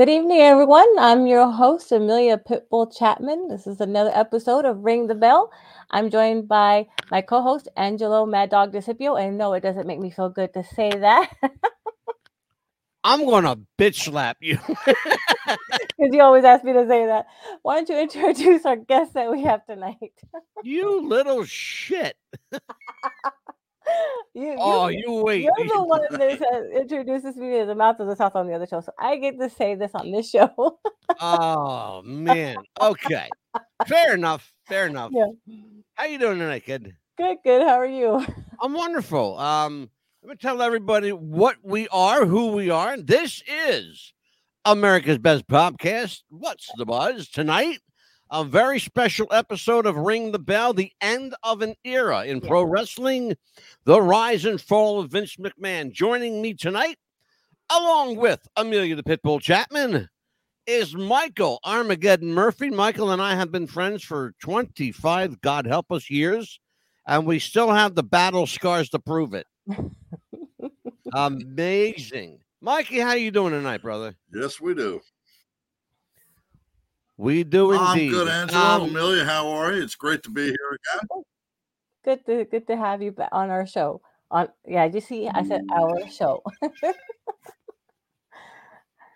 Good evening, everyone. I'm your host, Amelia Pitbull Chapman. This is another episode of Ring the Bell. I'm joined by my co host, Angelo Mad Dog DeCipio. And no, it doesn't make me feel good to say that. I'm gonna bitch slap you. Because you always ask me to say that. Why don't you introduce our guest that we have tonight? you little shit. you, Oh, you, you wait. you're the one that introduces me to the mouth of the south on the other show. So I get to say this on this show. Oh man. Okay. Fair enough. Fair enough. yeah. How you doing tonight, kid? Good, good. How are you? I'm wonderful. Um, let me tell everybody what we are, who we are. This is America's Best Podcast. What's the buzz tonight? A very special episode of Ring the Bell, the end of an era in pro wrestling, the rise and fall of Vince McMahon. Joining me tonight, along with Amelia the Pitbull Chapman, is Michael Armageddon Murphy. Michael and I have been friends for 25, God help us, years, and we still have the battle scars to prove it. Amazing. Mikey, how are you doing tonight, brother? Yes, we do. We do indeed. I'm good, Angelo. Um, Amelia, how are you? It's great to be here again. Good to good to have you back on our show. On yeah, you see, I said our show.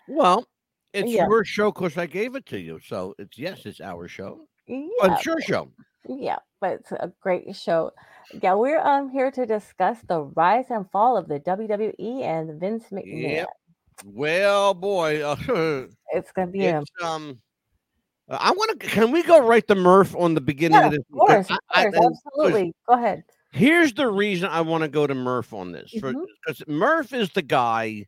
well, it's Yeah. your show because I gave it to you. So it's yes, it's our show. yeah, Oh, it's your show. yeah, but it's a great show. Yeah, we're um here to discuss the rise and fall of the WWE and Vince McMahon. Yep. Well, boy, uh, It's gonna be a it's, um, I want to. Can we go right to Murph on the beginning yeah, of of this? course, of I- I- course, and- 'cause absolutely. Go ahead. Here's the reason I want to go to Murph on this because Murph is the guy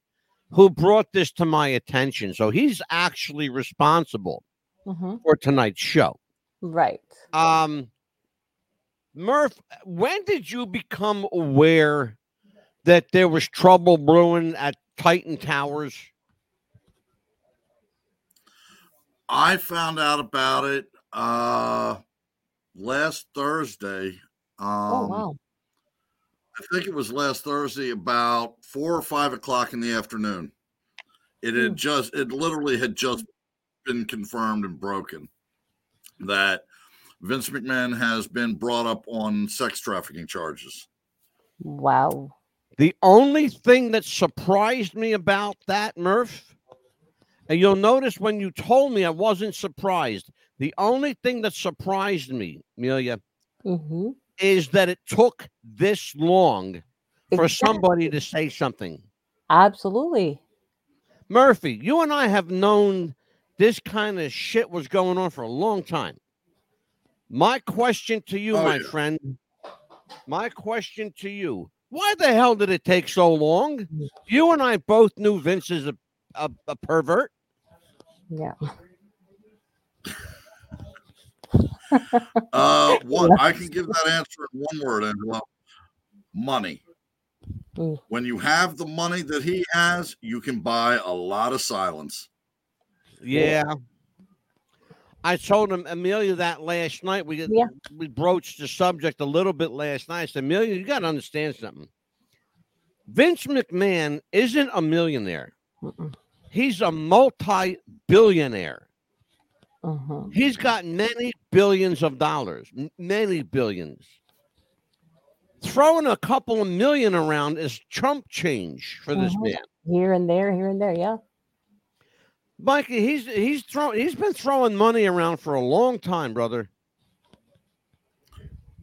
who brought this to my attention. So he's actually responsible hmm for tonight's show. Right. Um, Murph, when did you become aware that there was trouble brewing at Titan Towers? I found out about it uh last Thursday. Um oh wow. I think it was last Thursday about four or five o'clock in the afternoon. It Hmm. had just it literally had just been confirmed and broken that Vince McMahon has been brought up on sex trafficking charges. Wow. The only thing that surprised me about that, Murph, and you'll notice when you told me I wasn't surprised. The only thing that surprised me, Amelia, hmm is that it took this long for Exactly. somebody to say something. Absolutely. Murphy, you and I have known this kind of shit was going on for a long time. My question to you, Oh, my yeah. friend, my question to you, why the hell did it take so long? You and I both knew Vince is a, a, a pervert. Yeah. Uh one I can give that answer in one word, Angela. Money. Mm. When you have the money that he has, you can buy a lot of silence. Yeah. I told him Amelia that last night. We Yeah. we broached the subject a little bit last night. I said, Amelia, you got to understand something. Vince McMahon isn't a millionaire. Mm-mm. He's a multi-billionaire. Mhm. He's got many billions of dollars, many billions. Throwing a couple of million around is chump change for this Mhm. man. Here and there, here and there. Yeah. Mikey, he's he's throwing he's been throwing money around for a long time, brother.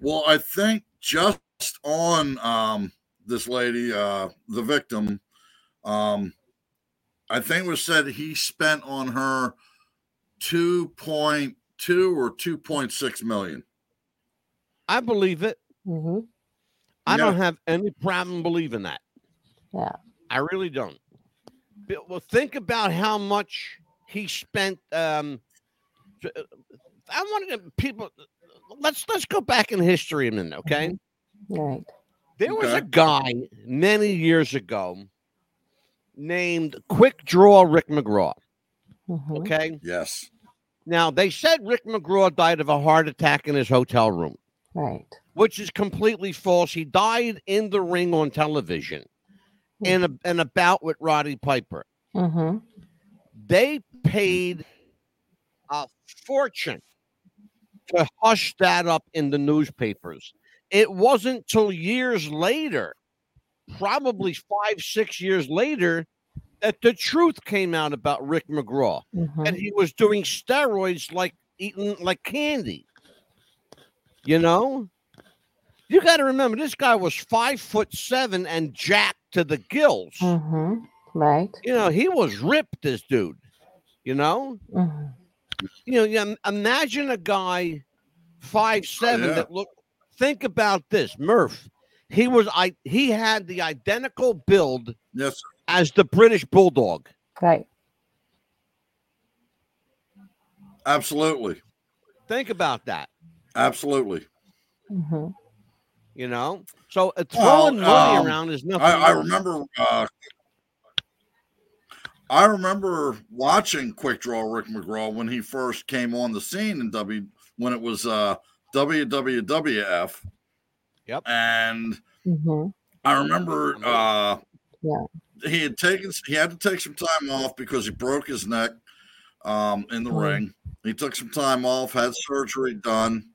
Well, I think just on um, this lady, uh, the victim, um, I think it was said he spent on her 2.2 or 2.6 million. I believe it. hmm I Yeah. don't have any problem believing that. Yeah. I really don't. But, well, think about how much he spent. Um, I want to people. Let's let's go back in history a minute, okay? Right. There was a guy many years ago named Quick Draw Rick McGraw. Mhm. Okay. Yes. Now they said Rick McGraw died of a heart attack in his hotel room, Right. which is completely false. He died in the ring on television in a in a bout with Roddy Piper. hmm They paid a fortune to hush that up in the newspapers. It wasn't till years later, probably five, six years later, that the truth came out about Rick McGraw. Mhm. And he was doing steroids like eating like candy. You know? You got to remember, this guy was five foot seven and jacked to the gills. Mhm. Right. You know, he was ripped, this dude. You know? Mhm. You know, yeah, imagine a guy five seven yeah. that look. Think about this, Murph. He was I. He had the identical build Yes, sir. as the British Bulldog. Right. absolutely, Think about that. absolutely. Mhm. You know, so uh, Well, throwing money um, around is nothing. I, I remember. Uh, I remember watching Quick Draw Rick McGraw when he first came on the scene in W when it was uh, WWWF. Yep. And Mhm. I remember uh, Yeah. he had taken he had to take some time off because he broke his neck um, in the Mm. ring. He took some time off, had surgery done.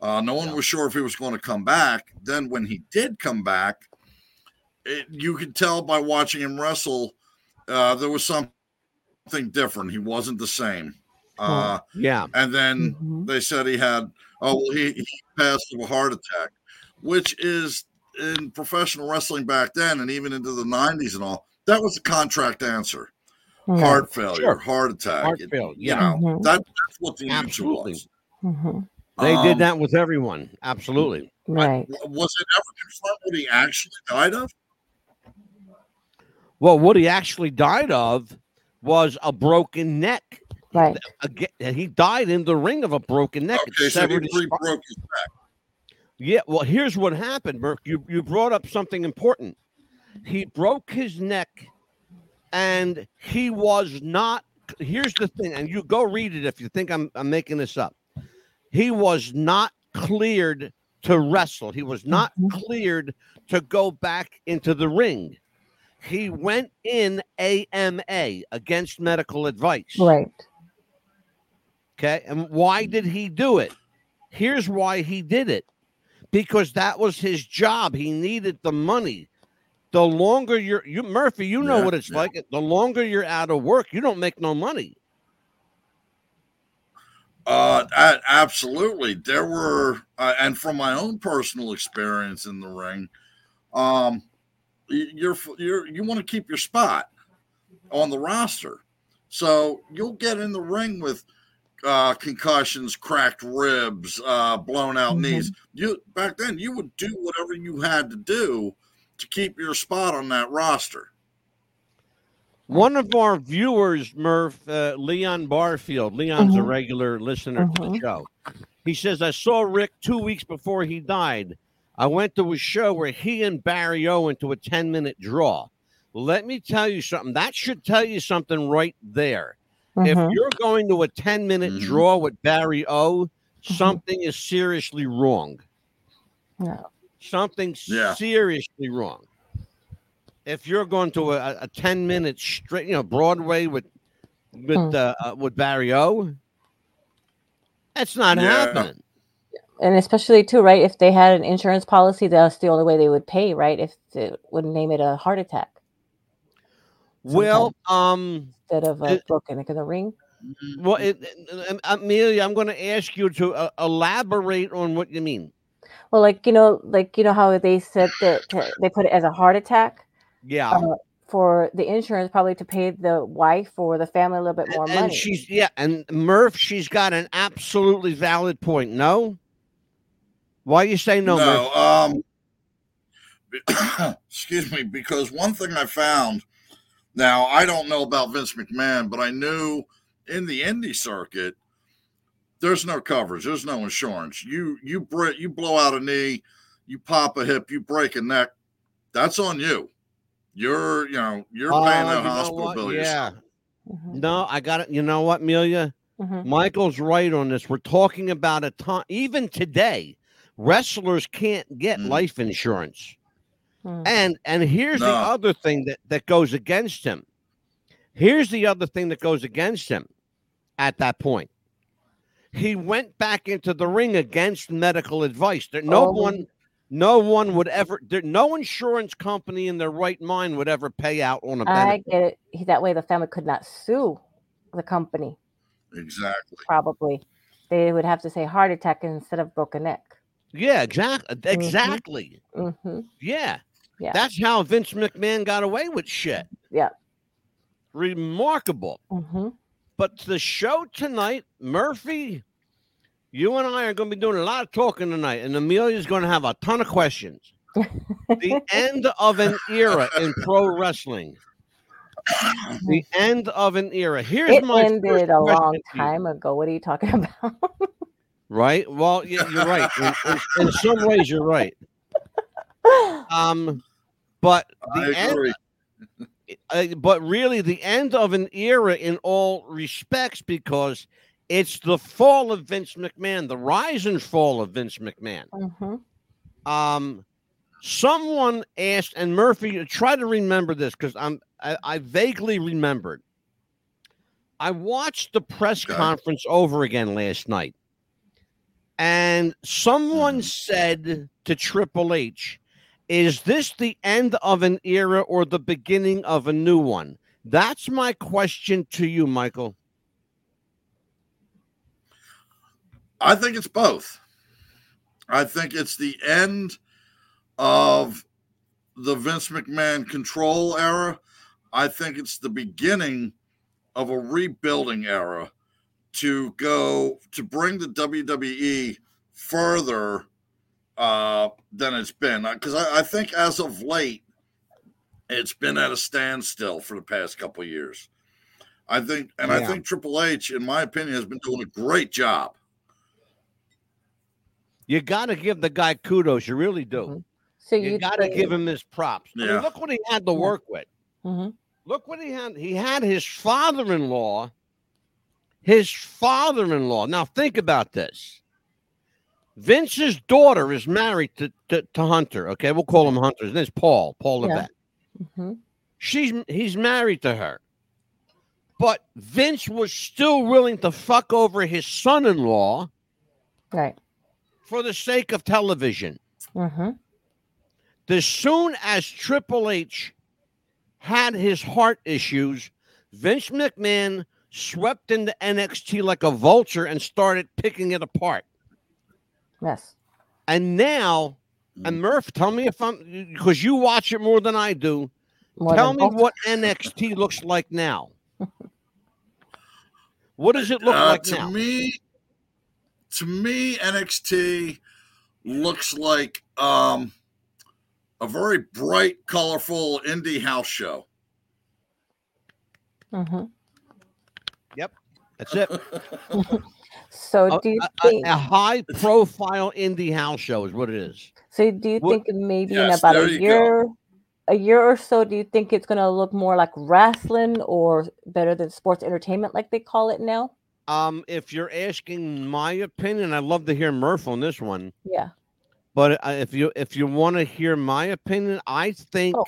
Uh, no one Yeah. was sure if he was going to come back. Then when he did come back, it, you could tell by watching him wrestle, uh, there was something different. He wasn't the same. Uh, Yeah, and then Mhm. they said he had oh well he, he passed of a heart attack which is in professional wrestling back then and even into the 90s and all that was a contract answer Right. heart failure Sure. heart attack Heart It- failure, you yeah. know Mhm. that, that's what the answer Absolutely. was Mhm. they Um, did that with everyone. Absolutely. Right. w- was it ever confirmed what he actually died of Well, what he actually died of was a broken neck. Right. Again, he died in the ring of a broken neck. Okay so he severed his re- spine. broke his back Yeah, well, here's what happened, Burke. You you brought up something important. He broke his neck, and he was not. Here's the thing, and you go read it if you think I'm I'm making this up. He was not cleared to wrestle. He was not Mhm. cleared to go back into the ring. He went in AMA against medical advice. Right. Okay. And why did he do it? Here's why he did it because that was his job. He needed the money. The longer you're, you Murphy, you know Yeah, what it's yeah. like. The longer you're out of work, you don't make no money. Uh, a- absolutely. There were, uh, and from my own personal experience in the ring, um, you're you're you want to keep your spot on the roster, so you'll get in the ring with uh, concussions, cracked ribs, uh, blown out Mhm. knees. You back then you would do whatever you had to do to keep your spot on that roster. One of our viewers, Murph, uh, Leon Barfield, Leon's a Mhm. regular listener to the Mhm. show. He says, I saw Rick two weeks before he died. I went to a show where he and Barry O went to a 10 minute draw. Let me tell you something. That should tell you something right there. If Mhm. you're going to a 10 minute Mhm. draw with Barry O, something is seriously wrong. Yeah. Something Yeah. seriously wrong. If you're going to a, a 10 minute straight, you know, Broadway with with Hmm. uh, uh, with Barry O, that's not Yeah. happening. And especially too, right? If they had an insurance policy, that's the only way they would pay, right? If it would name it a heart attack Well, um, instead of a It- broken neck in the ring. well, it, it- Amelia, I'm going to ask you to uh, elaborate on what you mean. Well, like you know, like you know how they said that they put it as a heart attack Yeah. uh, for the insurance, probably to pay the wife or the family a little bit more and money. she's yeah, and Murph, she's got an absolutely valid point. No, why you say no, Murph? no um excuse me because one thing i found now i don't know about vince mcmahon but i knew in the indie circuit there's no coverage there's no insurance you you break you blow out a knee you pop a hip you break a neck that's on you you're you know you're Oh, paying you that hospital bill Yeah. yourself. Mhm, No, I got it. You know what, Amelia? mhm. Michael's right on this. We're talking about a time. Even today, wrestlers can't get Mm. life insurance. Mm. And and here's the other thing that that goes against him. Here's the other thing that goes against him at that point. He went back into the ring against medical advice. There, no Oh. one, no one would ever. There, no insurance company in their right mind would ever pay out on a I benefit. get it. He, that way, the family could not sue the company. Exactly. Probably, they would have to say heart attack instead of broken neck. Yeah, exactly. Exactly. hmm Yeah. Yeah. That's how Vince McMahon got away with shit. Yeah. Remarkable. hmm But the show tonight, Murphy, you and I are going to be doing a lot of talking tonight, and Amelia's going to have a ton of questions. the end of an era in pro wrestling. The end of an era. Here's It my ended a long question to you. time ago. What are you talking about? Right? Well, yeah, you're right. In, in- in some ways, you're right. Um, but I the end agree. uh, but really the end of an era in all respects because it's the fall of Vince McMahon, the rise and fall of Vince McMahon. hmm Um, someone asked, and Murphy, try to remember this because I'm I, I vaguely remembered. I watched the press Okay. conference over again last night, and someone Mhm. said to Triple H, "Is this the end of an era or the beginning of a new one?" That's my question to you, Michael. I think it's both. I think it's the end of the Vince McMahon control era. I think it's the beginning of a rebuilding era to go to bring the WWE further uh, than it's been. Because I, I think as of late, it's been at a standstill for the past couple of years. I think, and I think Triple H, in my opinion, has been doing a great job. You got to give the guy kudos. You really do. Mhm. So You, you got to give him his props. I mean, look what he had to work with. hmm Look what he had. He had his father-in-law. His father-in-law. Now think about this. Vince's daughter is married to, to, to Hunter. Okay, we'll call him Hunter. His name's Paul. Paul Yeah. Levesque. hmm She's he's married to her. But Vince was still willing to fuck over his son-in-law Right. for the sake of television. hmm as soon as Triple H had his heart issues, Vince McMahon swept into NXT like a vulture and started picking it apart. Yes. And now, and Murph, tell me if I'm because you watch it more than I do. More tell me both. what NXT looks like now. What does it look Uh, like to now? me, to me, NXT looks like um, a very bright, colorful indie house show. hmm Yep, That's it. So A, do you a- a- think? a high-profile indie house show is what it is. So do you What- think maybe Yes, in about a you go. year, a year or so, do you think it's going to look more like wrestling or better than sports entertainment, like they call it now? Um, if you're asking my opinion, I'd love to hear Murph on this one. Yeah. But uh, if you if you want to hear my opinion, I think Oh,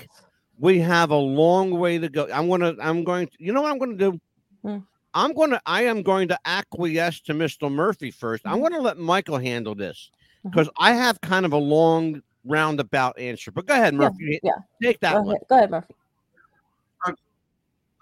we have a long way to go. I'm gonna I'm going to you know what I'm gonna do? Hmm. I'm gonna I am going to acquiesce to Mr. Murphy 1st i I'm Mhm. gonna let Michael handle this because I have kind of a long roundabout answer. But go ahead, Yeah, Murphy. you- yeah. Take that go one. ahead, go ahead, Murphy.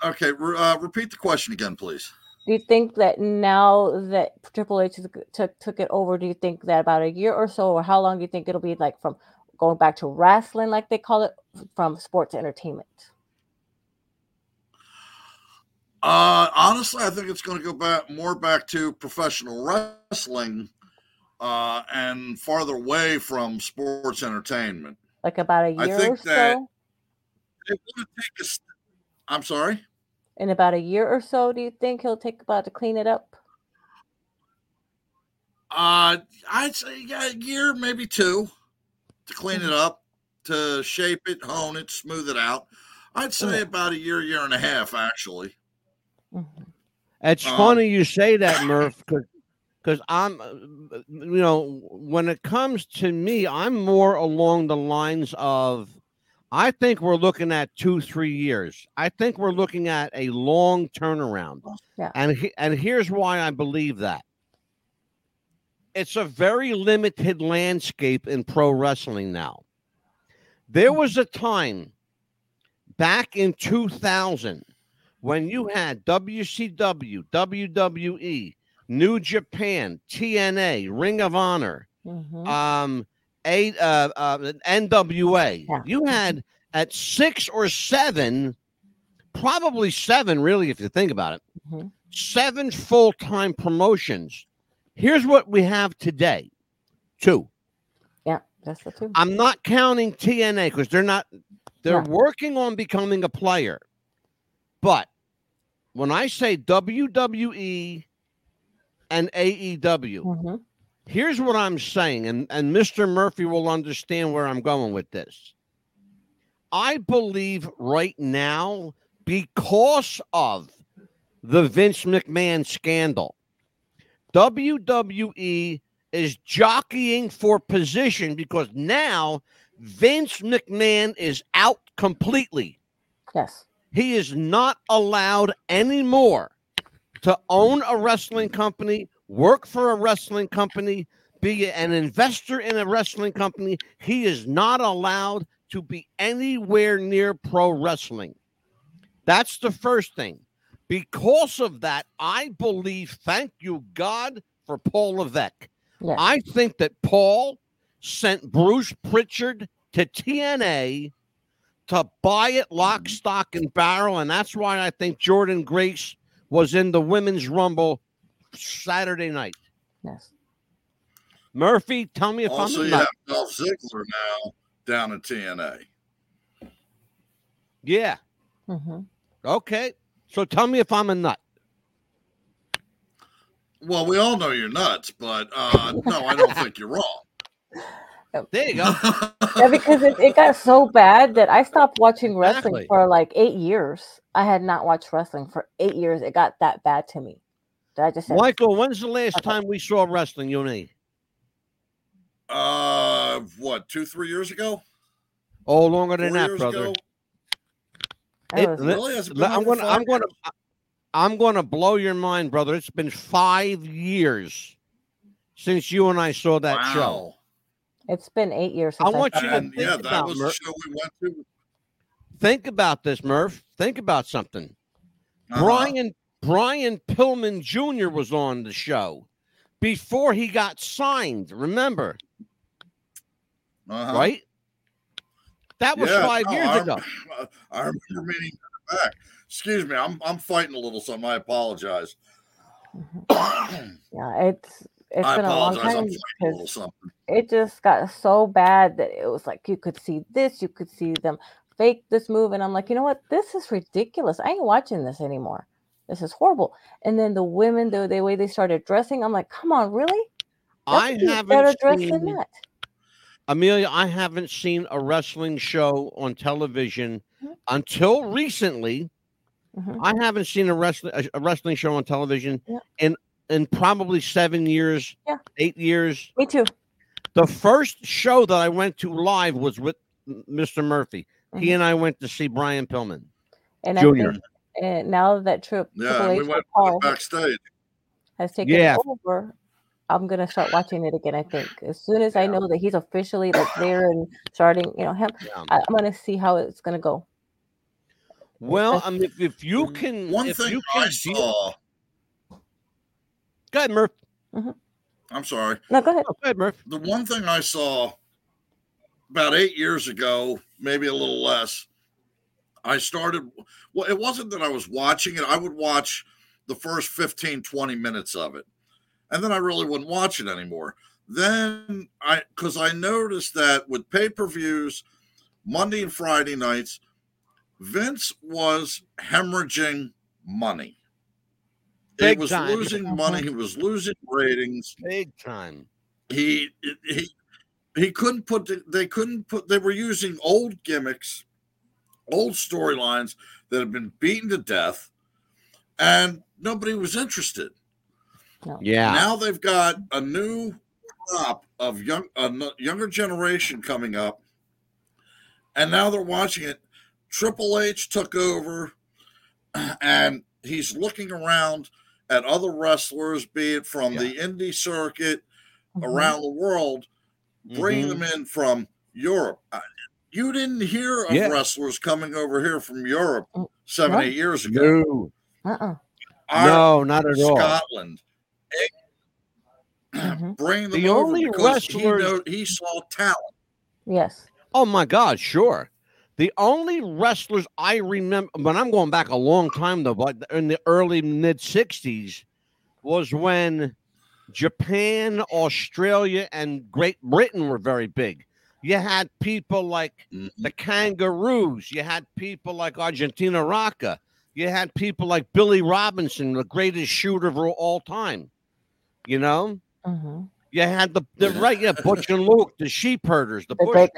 Okay, re- uh, repeat the question again, please. Do you think that now that Triple H took, took took it over, do you think that about a year or so, or how long do you think it'll be like from going back to wrestling, like they call it, from sports entertainment? Uh, honestly, I think it's going to go back more back to professional wrestling uh, and farther away from sports entertainment. Like about a year I think or that- so? They want to take a st- I'm sorry. In about a year or so, do you think he'll take about to clean it up? Uh, I'd say yeah, a year, maybe two, to clean Mm-hmm. it up, to shape it, hone it, smooth it out. I'd say Yeah. about a year, year and a half, actually. It's Um, funny you say that, Murph, because I'm, you know, when it comes to me, I'm more along the lines of I think we're looking at two, three years. I think we're looking at a long turnaround. Yeah. And he, and here's why I believe that. It's a very limited landscape in pro wrestling now. There was a time back in 2000 when you had WCW, WWE, New Japan, TNA, Ring of Honor, Mhm. um a uh, uh NWA. Yeah. You had at six or seven, probably seven, really, if you think about it, Mhm. seven full-time promotions. Here's what we have today. Two. Yeah, that's the two. I'm not counting TNA because they're not they're Yeah. working on becoming a player. But when I say WWE and AEW, Mhm. here's what I'm saying, and, and Mr. Murphy will understand where I'm going with this. I believe right now, because of the Vince McMahon scandal, WWE is jockeying for position because now Vince McMahon is out completely. Yes. He is not allowed anymore to own a wrestling company, work for a wrestling company, be an investor in a wrestling company. He is not allowed to be anywhere near pro wrestling. That's the first thing. Because of that, I believe, thank you, God, for Paul Levesque. Yes. I think that Paul sent Bruce Pritchard to TNA to buy it lock, stock, and barrel. And that's why I think Jordynne Grace was in the women's rumble Saturday night. yes. Murphy, tell me if Also, I'm you not. have Dolph Ziggler now down at TNA. Yeah. hmm Okay. So tell me if I'm a nut. Well, we all know you're nuts, but uh, no, I don't think you're wrong. There you go. Yeah, because it, it got so bad that I stopped watching wrestling Exactly. for like eight years. I had not watched wrestling for eight years. It got that bad to me. That I just said, Michael, when's the last Okay. time we saw wrestling, you and me? uh, what, two, three years ago? Oh, longer than Four that, years brother. ago? that it- Really? Has been I'm gonna I'm gonna I'm gonna blow your mind, brother. It's been five years since you and I saw that show. Wow. it's been eight years. I want saw you to And think yeah, that about was Mer- the show we went to. Think about this, Murph. Think about something. Uh-huh. Brian Brian Pillman Jr. was on the show before he got signed. Remember, Uh-huh. right? That was Yeah, five no, years I, ago. I remember meeting back. Excuse me, I'm I'm fighting a little something. I apologize. Mhm. Yeah, it's it's been a long time a because it just got so bad that it was like you could see this, you could see them fake this move, and I'm like, you know what? This is ridiculous. I ain't watching this anymore. This is horrible. And then the women, the, the way they started dressing, I'm like, come on, really? I Let's be better haven't dressed than seen that. Amelia. I haven't seen a wrestling show on television Mhm. until recently. Mhm. I haven't seen a wrestling a, a wrestling show on television Yeah. in in probably seven years, Yeah. eight years. Me too. The first show that I went to live was with Mr. Murphy. He Mhm. and I went to see Brian Pillman And Junior. I think and now that Tri- Yeah, Triple and H we went Paul backstage. has taken Yeah. over, I'm gonna start watching it again. I think as soon as I know that he's officially like there and starting, you know, him, Yeah. I, I'm gonna see how it's gonna go. Well, I mean, if, if you can, One if thing you I can deal, saw. Go ahead, Murph. Mm-hmm. I'm sorry. No, go ahead. Oh, go ahead, Murph. The one thing I saw about eight years ago, maybe a little less, I started. Well, it wasn't that I was watching it. I would watch the first 15, 20 minutes of it. And then I really wouldn't watch it anymore. Then I, because I noticed that with pay per views, Monday and Friday nights, Vince was hemorrhaging money. Big he was time. losing money. He was losing ratings Big time. he he he couldn't put the, they couldn't put they were using old gimmicks old storylines that had been beaten to death and nobody was interested Yeah. now they've got a new crop of young a younger generation coming up and now they're watching it. Triple H took over, and he's looking around at other wrestlers, be it from Yeah. the indie circuit Mhm. around the world, bringing Mhm. them in from Europe. You didn't hear of Yeah. wrestlers coming over here from Europe Mm, seven, no. eight years ago. No, Uh-uh. Our- no, not at all. Scotland. Mhm. Bring them The over only because he, wrestlers- know, he saw talent. Yes. Oh my God, sure. The only wrestlers I remember, but I'm going back a long time though, but in the early mid 60s was when Japan, Australia, and Great Britain were very big. You had people like the Kangaroos, you had people like Argentina Rocca, you had people like Billy Robinson, the greatest shooter of all time. You know, hmm you had the, the right, yeah, Butch and Luke, the sheep herders, the, The bush Great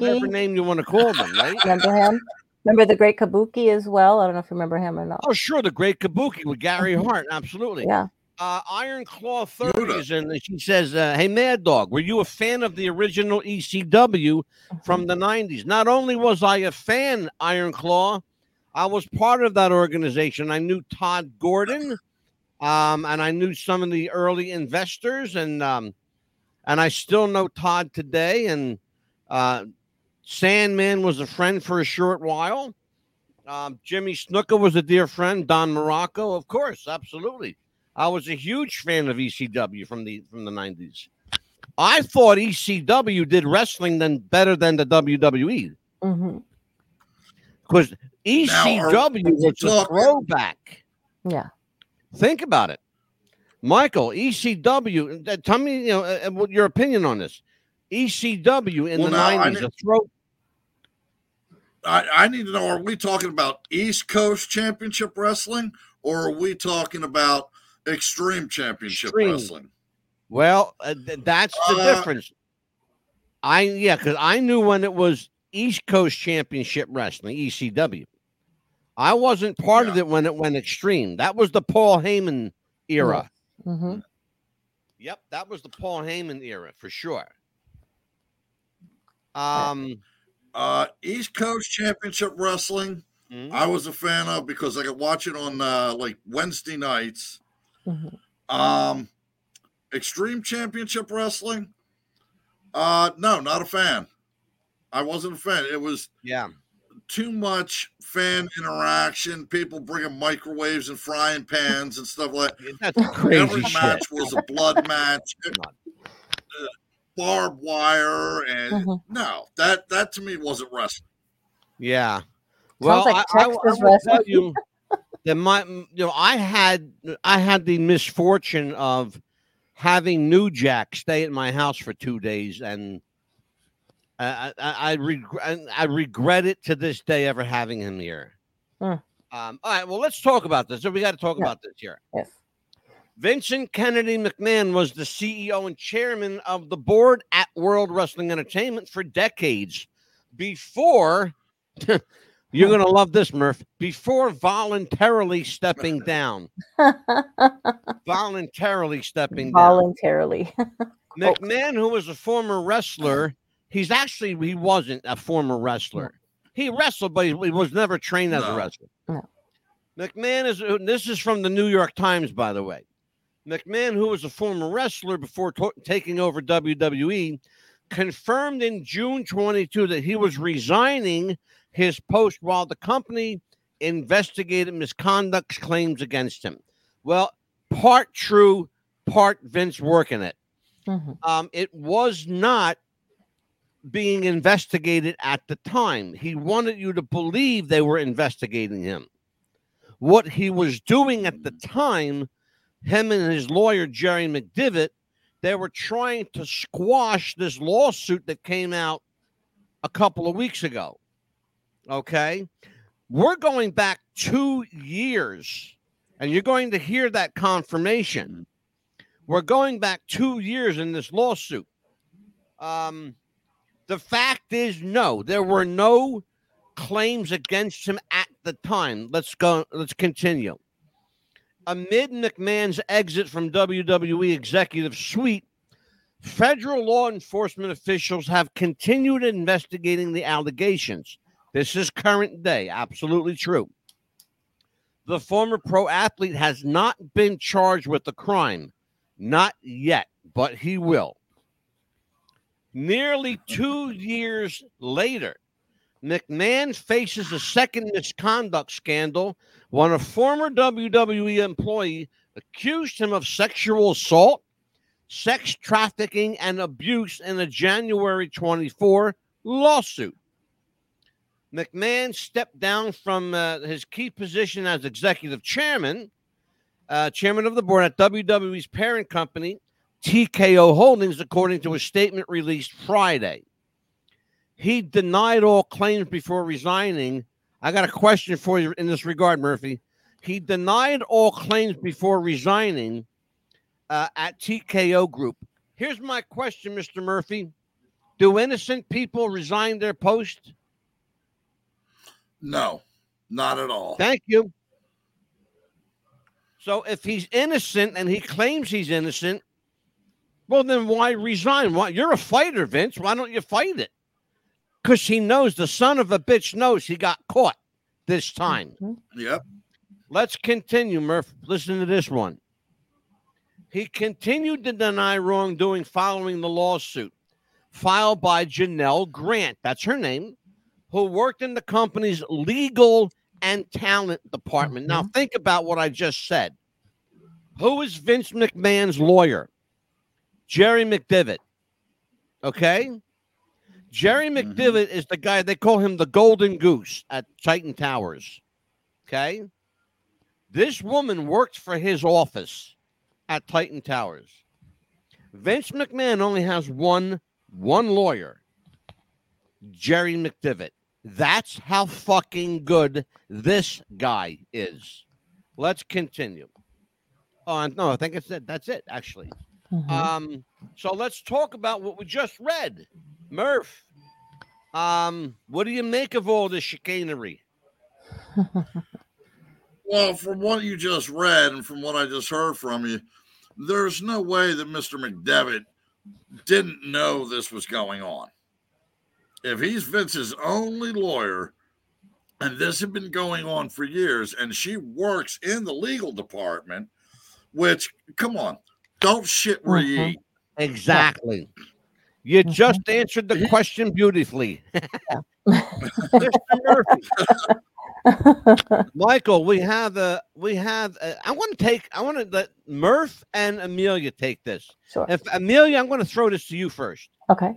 whatever name you want to call them, right? Remember him? Remember the Great Kabuki as well? I don't know if you remember him or not. Oh, sure, the Great Kabuki with Gary Hart, absolutely. Yeah. Uh, Iron Claw Yoda. 30s, and she says, uh, Hey, Mad Dog, were you a fan of the original ECW from the 90s? Not only was I a fan, Iron Claw, I was part of that organization. I knew Todd Gordon, um, and I knew some of the early investors, and um, and I still know Todd today. And uh, Sandman was a friend for a short while. Um, Jimmy Snuka was a dear friend. Don Muraco, of course, absolutely. I was a huge fan of ECW from the from the nineties. I thought ECW did wrestling then better than the WWE because Now, are ECW we was a talking- throwback. Yeah. Think about it, Michael. ECW. uh, Tell me, you know, uh, uh, what your opinion on this. ECW in Well, the I nineties, ne- I, I need to know are we talking about East Coast Championship Wrestling or are we talking about Extreme Championship Extreme. Wrestling? Well, uh, th- that's the Uh, difference. I yeah, because I knew when it was East Coast Championship Wrestling (ECW). I wasn't part of it when it went extreme. That was the Paul Heyman era. hmm Yep, that was the Paul Heyman era for sure. Um, Uh, East Coast Championship Wrestling, mhm. I was a fan of because I could watch it on uh, like Wednesday nights. hmm Um, Extreme Championship Wrestling, uh, no, not a fan. I wasn't a fan. It was yeah, too much fan interaction, people bringing microwaves and frying pans and stuff like that's crazy Every shit. match was a blood match, uh, barbed wire, and Mhm. no, that that to me wasn't wrestling. Yeah. Well, like I, I, I will tell you that my, you know, I had I had the misfortune of having New Jack stay at my house for two days, and I I, I, regret, I regret it to this day ever having him here. Hmm. Um, all right, well, let's talk about this. So we got to talk Yeah. about this here. Yes. Vincent Kennedy McMahon was the CEO and chairman of the board at World Wrestling Entertainment for decades before you're going to love this, Murph, before voluntarily stepping down. Voluntarily stepping down. Voluntarily. McMahon, who was a former wrestler, he's actually, he wasn't a former wrestler. He wrestled, but he, he was never trained as a wrestler. No. McMahon is, this is from the New York Times, by the way. McMahon, who was a former wrestler before to- taking over WWE, confirmed in June 22 that he was resigning his post while the company investigated misconduct claims against him. Well, part true, part Vince working it. Mhm. Um, it was not being investigated at the time. He wanted you to believe they were investigating him. What he was doing at the time, him and his lawyer, Jerry McDevitt, they were trying to squash this lawsuit that came out a couple of weeks ago. Okay. We're going back two years, and you're going to hear that confirmation. We're going back two years in this lawsuit. Um, the fact is, no, there were no claims against him at the time. Let's go. Let's continue. Amid McMahon's exit from WWE executive suite, Federal law enforcement officials have continued investigating the allegations. This is current day, absolutely true. The former pro athlete has not been charged with the crime, not yet, but he will. Nearly two years later, McMahon faces a second misconduct scandal when a former WWE employee accused him of sexual assault, sex trafficking, and abuse in a January 24 lawsuit. McMahon stepped down from uh, his key position as executive chairman, uh, chairman of the board at WWE's parent company, TKO Holdings, according to a statement released Friday. He denied all claims before resigning. I got a question for you in this regard, Murphy. He denied all claims before resigning uh, at TKO Group. Here's my question, Mr. Murphy. Do innocent people resign their post? No, not at all. Thank you. So if he's innocent and he claims he's innocent, well, then why resign? Why you're a fighter, Vince? Why don't you fight it? Because he knows the son of a bitch knows he got caught this time. Mm-hmm. Yep. Let's continue, Murph. Listen to this one. He continued to deny wrongdoing following the lawsuit filed by Janelle Grant. That's her name, who worked in the company's legal and talent department. Now, mm-hmm. think about what I just said. Who is Vince McMahon's lawyer? Jerry McDevitt. Okay. Jerry Mhm. Is the guy, they call him the Golden Goose at Titan Towers. Okay. This woman worked for his office at Titan Towers. Vince McMahon only has one one lawyer, Jerry McDevitt. That's how fucking good this guy is. Let's continue. Oh no, I think it's it. That's it, actually. Mhm. Um, so let's talk about what we just read. Murph, um, what do you make of all this chicanery? Well, from what you just read and from what I just heard from you, there's no way that Mr. McDevitt didn't know this was going on. If he's Vince's only lawyer, and this had been going on for years, and she works in the legal department, which, come on, don't shit where you Mhm. eat. Exactly. You Mhm. just answered the question beautifully. Mr. Murphy, Michael, we have a we have a, I want to take I want to let Murph and Amelia take this. sure. If Amelia, I'm going to throw this to you first. Okay.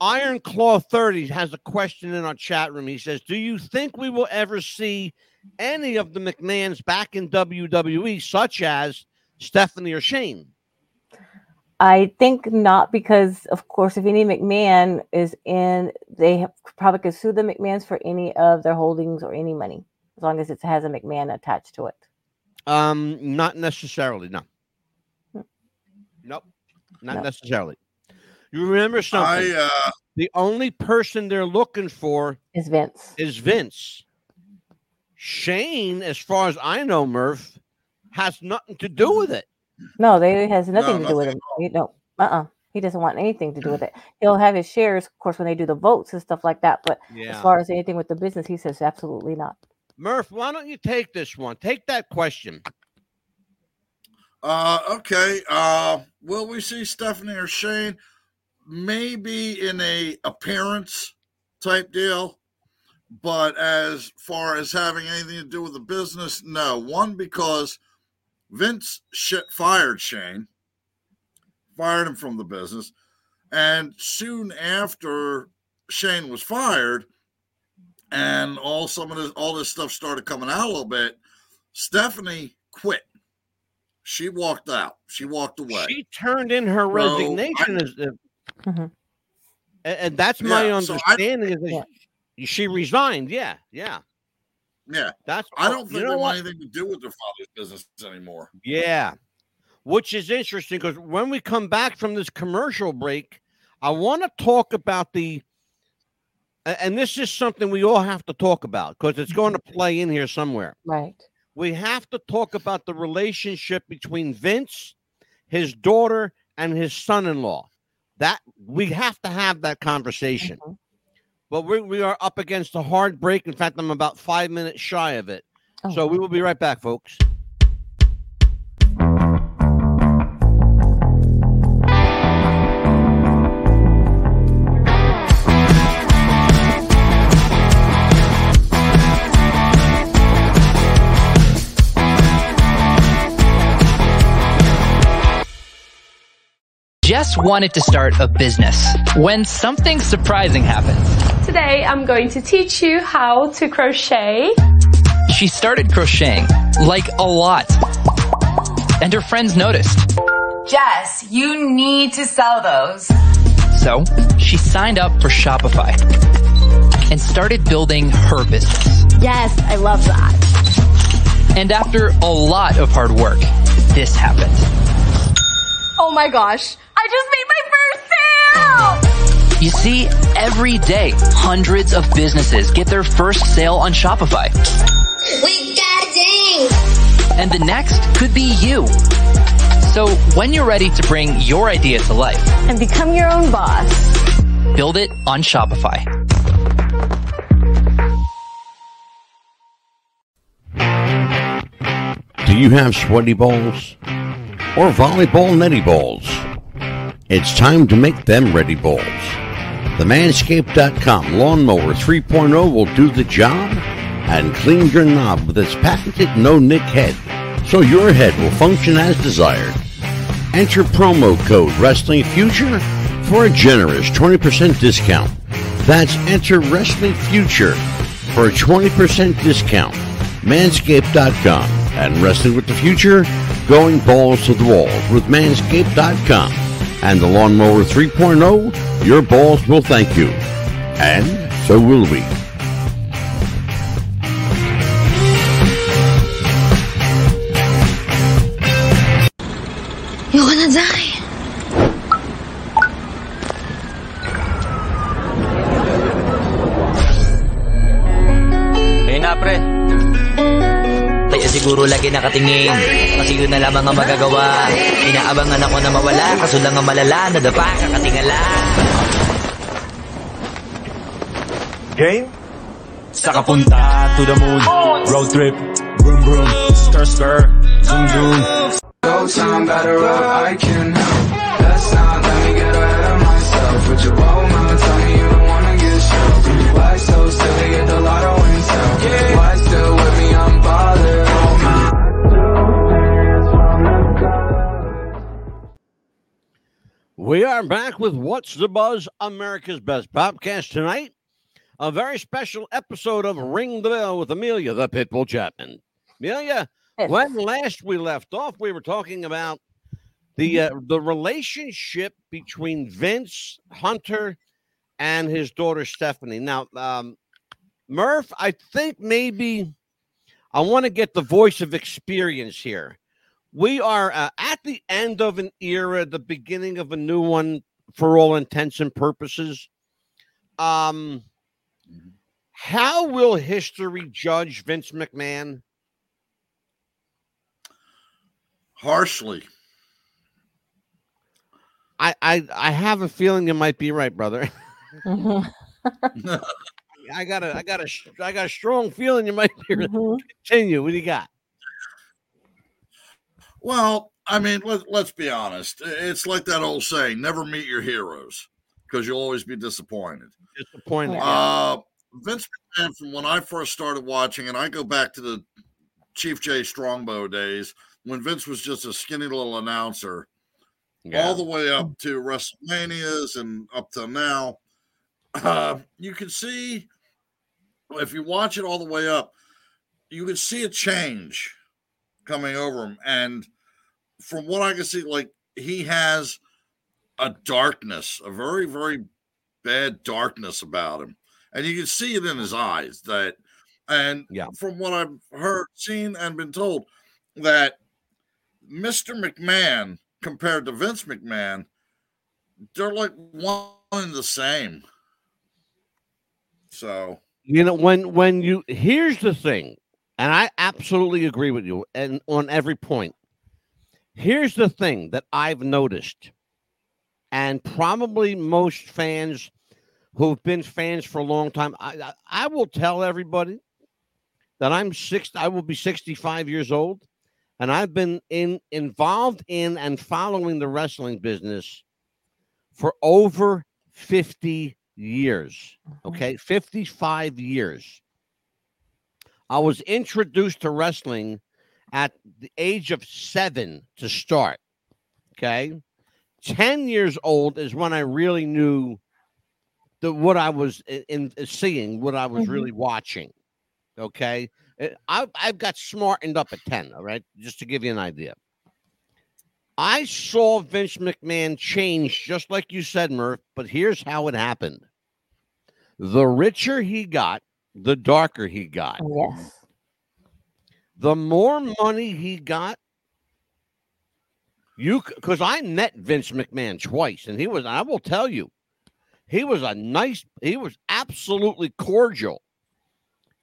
Iron Claw 30 has a question in our chat room. He says, Do you think we will ever see any of the McMahons back in WWE, such as Stephanie or Shane? I think not because, of course, if any McMahon is in, they have, probably could sue the McMahons for any of their holdings or any money, as long as it has a McMahon attached to it. Um, not necessarily, no. Hmm. Nope, not No. necessarily. You remember something? I uh, the only person they're looking for Is Vince? is Vince. Shane, as far as I know, Murph, has nothing to do with it. No, they has nothing to do with nothing him. You know, uh, uh he doesn't want anything to do with it. He'll have his shares, of course, when they do the votes and stuff like that. But as far as anything with the business, he says absolutely not. Murph, why don't you take this one? Take that question. Uh, okay. Uh, will we see Stephanie or Shane? Maybe in a appearance type deal, but as far as having anything to do with the business, no. One because Vince shit fired Shane, fired him from the business, and soon after Shane was fired, and all some of this all this stuff started coming out a little bit. Stephanie quit she walked out. She walked away. She turned in her So, resignation, as the, Mhm. and, and that's my Yeah, so I- understanding. is that she, she resigned. Yeah, yeah. Yeah, That's I don't you think know they want anything to do with their father's business anymore. Yeah. Which is interesting because when we come back from this commercial break, I want to talk about the, and this is something we all have to talk about because it's going to play in here somewhere. Right. We have to talk about the relationship between Vince, his daughter, and his son in law. that we have to have that conversation. Mhm. But we, we are up against a hard break. In fact, I'm about five minutes shy of it. Oh, So we will be right back, folks. Jess wanted to start a business when something surprising happened. Today I'm going to teach you how to crochet. She started crocheting, like a lot. And her friends noticed. Jess, you need to sell those. So she signed up for Shopify and started building her business. Yes, I love that. And after a lot of hard work, this happened. Oh my gosh, I just made my first sale! You see, every day, hundreds of businesses get their first sale on Shopify. We got ding! And the next could be you. So when you're ready to bring your idea to life, And become your own boss. build it on Shopify. Do you have sweaty balls or volleyball netty balls? It's time to make them ready balls. The Manscaped.com Lawnmower 3.0 will do the job and clean your knob with its patented no nick head so your head will function as desired. Enter promo code Wrestling Future for a generous 20% discount. That's enter Wrestling Future for a 20% discount. Manscaped.com and Wrestling with the Future, going balls to the wall with Manscaped.com and the Lawnmower 3.0, your balls will thank you. And so will we. Lagi nakatingin. Kasi yun na lamang ang magagawa. Inaabangan ako na mawala Kaso lang ang malala Nadapa sa katingala Game? Sa kapunta to the moon. Road trip. Vroom vroom. Skr skr Zoom zoom. Go time better up, I can help. Let's not let me get ahead of myself. With your bow mama, We are back with What's the Buzz, America's Best Podcast tonight. A very special episode of Ring the Bell with Amelia, the Pitbull Chapman. Amelia, when last we left off, we were talking about the uh, the relationship between Vince Hunter and his daughter Stephanie. Now, um, Murph, I think maybe I want to get the voice of experience here. We are uh, at the end of an era, the beginning of a new one for all intents and purposes. Um, how will history judge Vince McMahon? Harshly. I, I I have a feeling you might be right, brother. I got a I got a sh- I got a strong feeling you might be right. Mhm. Continue. What do you got? Well, I mean, let, let's be honest. It's like that old saying never meet your heroes because you'll always be disappointed. Disappointed. Uh, Vince McMahon, from when I first started watching, and I go back to the Chief Jay Strongbow days when Vince was just a skinny little announcer, Yeah. all the way up to WrestleManias and up to now. Uh, you can see if you watch it all the way up, you can see a change coming over him. And from what I can see, like he has a darkness, a very, very bad darkness about him. And you can see it in his eyes that, and Yeah. from what I've heard, seen, and been told, that Mr. McMahon compared to Vince McMahon, they're like one and the same. So, you know when when you here's the thing and i absolutely agree with you and on every point here's the thing that i've noticed and probably most fans who've been fans for a long time. I, I, I will tell everybody that I'm six. I will be 65 years old, and I've been in involved in and following the wrestling business for over 50 years. Mm-hmm. Okay, 55 years. I was introduced to wrestling at the age of seven to start. Okay. 10 years old is when I really knew the what I was in, in seeing, what I was Mhm. really watching. Okay. Uh, I, I've got smartened up at 10, all right, just to give you an idea. I saw Vince McMahon change, just like you said, Murph, but here's how it happened. The richer he got, the darker he got. Yes. The more money he got, you because I met Vince McMahon twice, and he was, I will tell you, he was a nice, he was absolutely cordial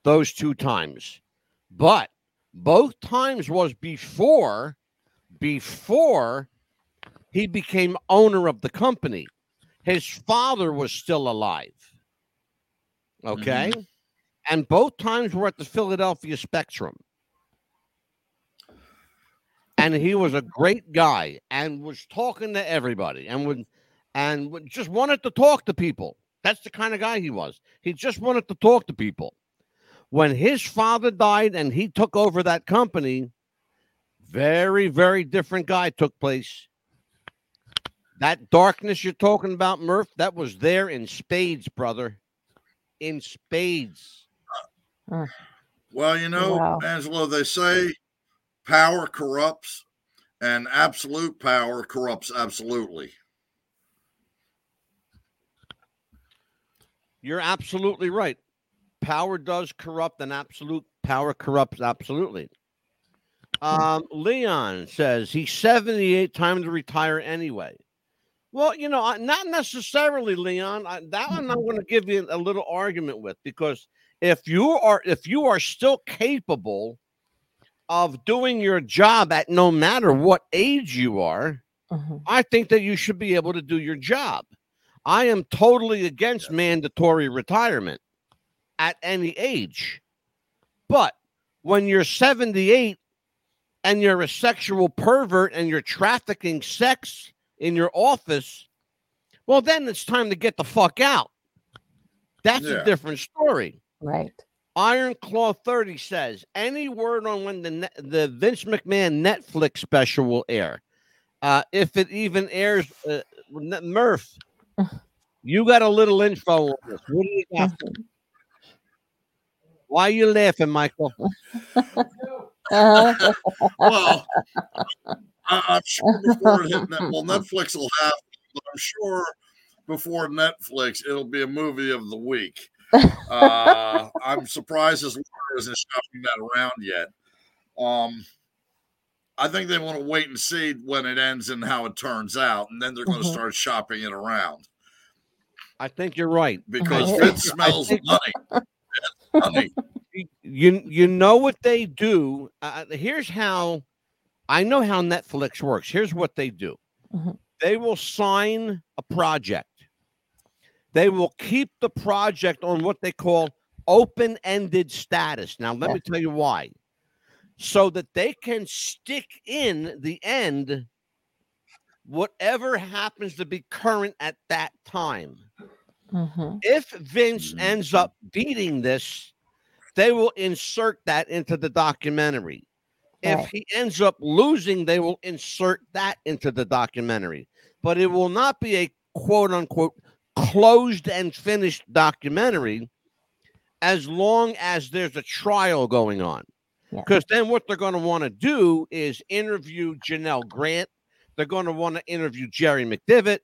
those two times. But both times was before, before he became owner of the company. His father was still alive. Okay. Mm-hmm. And both times were at the Philadelphia Spectrum. And he was a great guy and was talking to everybody and would and would just wanted to talk to people. That's the kind of guy he was. He just wanted to talk to people. When his father died and he took over that company, very, very different guy took place. That darkness you're talking about, Murph, that was there in spades, brother. In spades. Well, you know, Wow. Angelo, they say power corrupts and absolute power corrupts absolutely. You're absolutely right. Power does corrupt, and absolute power corrupts absolutely. Um, Leon says he's 78, time to retire anyway. Well, you know, not necessarily, Leon. That one I'm going to give you a little argument with because if you are if you are still capable of doing your job at no matter what age you are, Mhm. I think that you should be able to do your job. I am totally against mandatory retirement at any age. But when you're 78 and you're a sexual pervert and you're trafficking sex in your office, well, then it's time to get the fuck out. That's Yeah. a different story. Right. Iron Claw 30 says, any word on when the ne- the Vince McMahon Netflix special will air? Uh, if it even airs, uh, N- Murph, you got a little info on this. What do you got? Why are you laughing, Michael? Uh-huh. Well, I, I'm sure before it hit Net, well, Netflix will have, but I'm sure before Netflix, it'll be a movie of the week. Uh, I'm surprised his lawyer isn't shopping that around yet. Um, I think they want to wait and see when it ends and how it turns out, and then they're going to Mhm. start shopping it around I think you're right. because it smells think- money. money. you you know what they do uh, here's how i know how netflix works here's what they do Mhm. they will sign a project they will keep the project on what they call open-ended status now let me tell you why so that they can stick in the end whatever happens to be current at that time Mhm. if Vince ends up beating this, they will insert that into the documentary. If he ends up losing, they will insert that into the documentary. But it will not be a quote unquote closed and finished documentary as long as there's a trial going on. Yeah. Because then what they're going to want to do is interview Janelle Grant. They're going to want to interview Jerry McDevitt,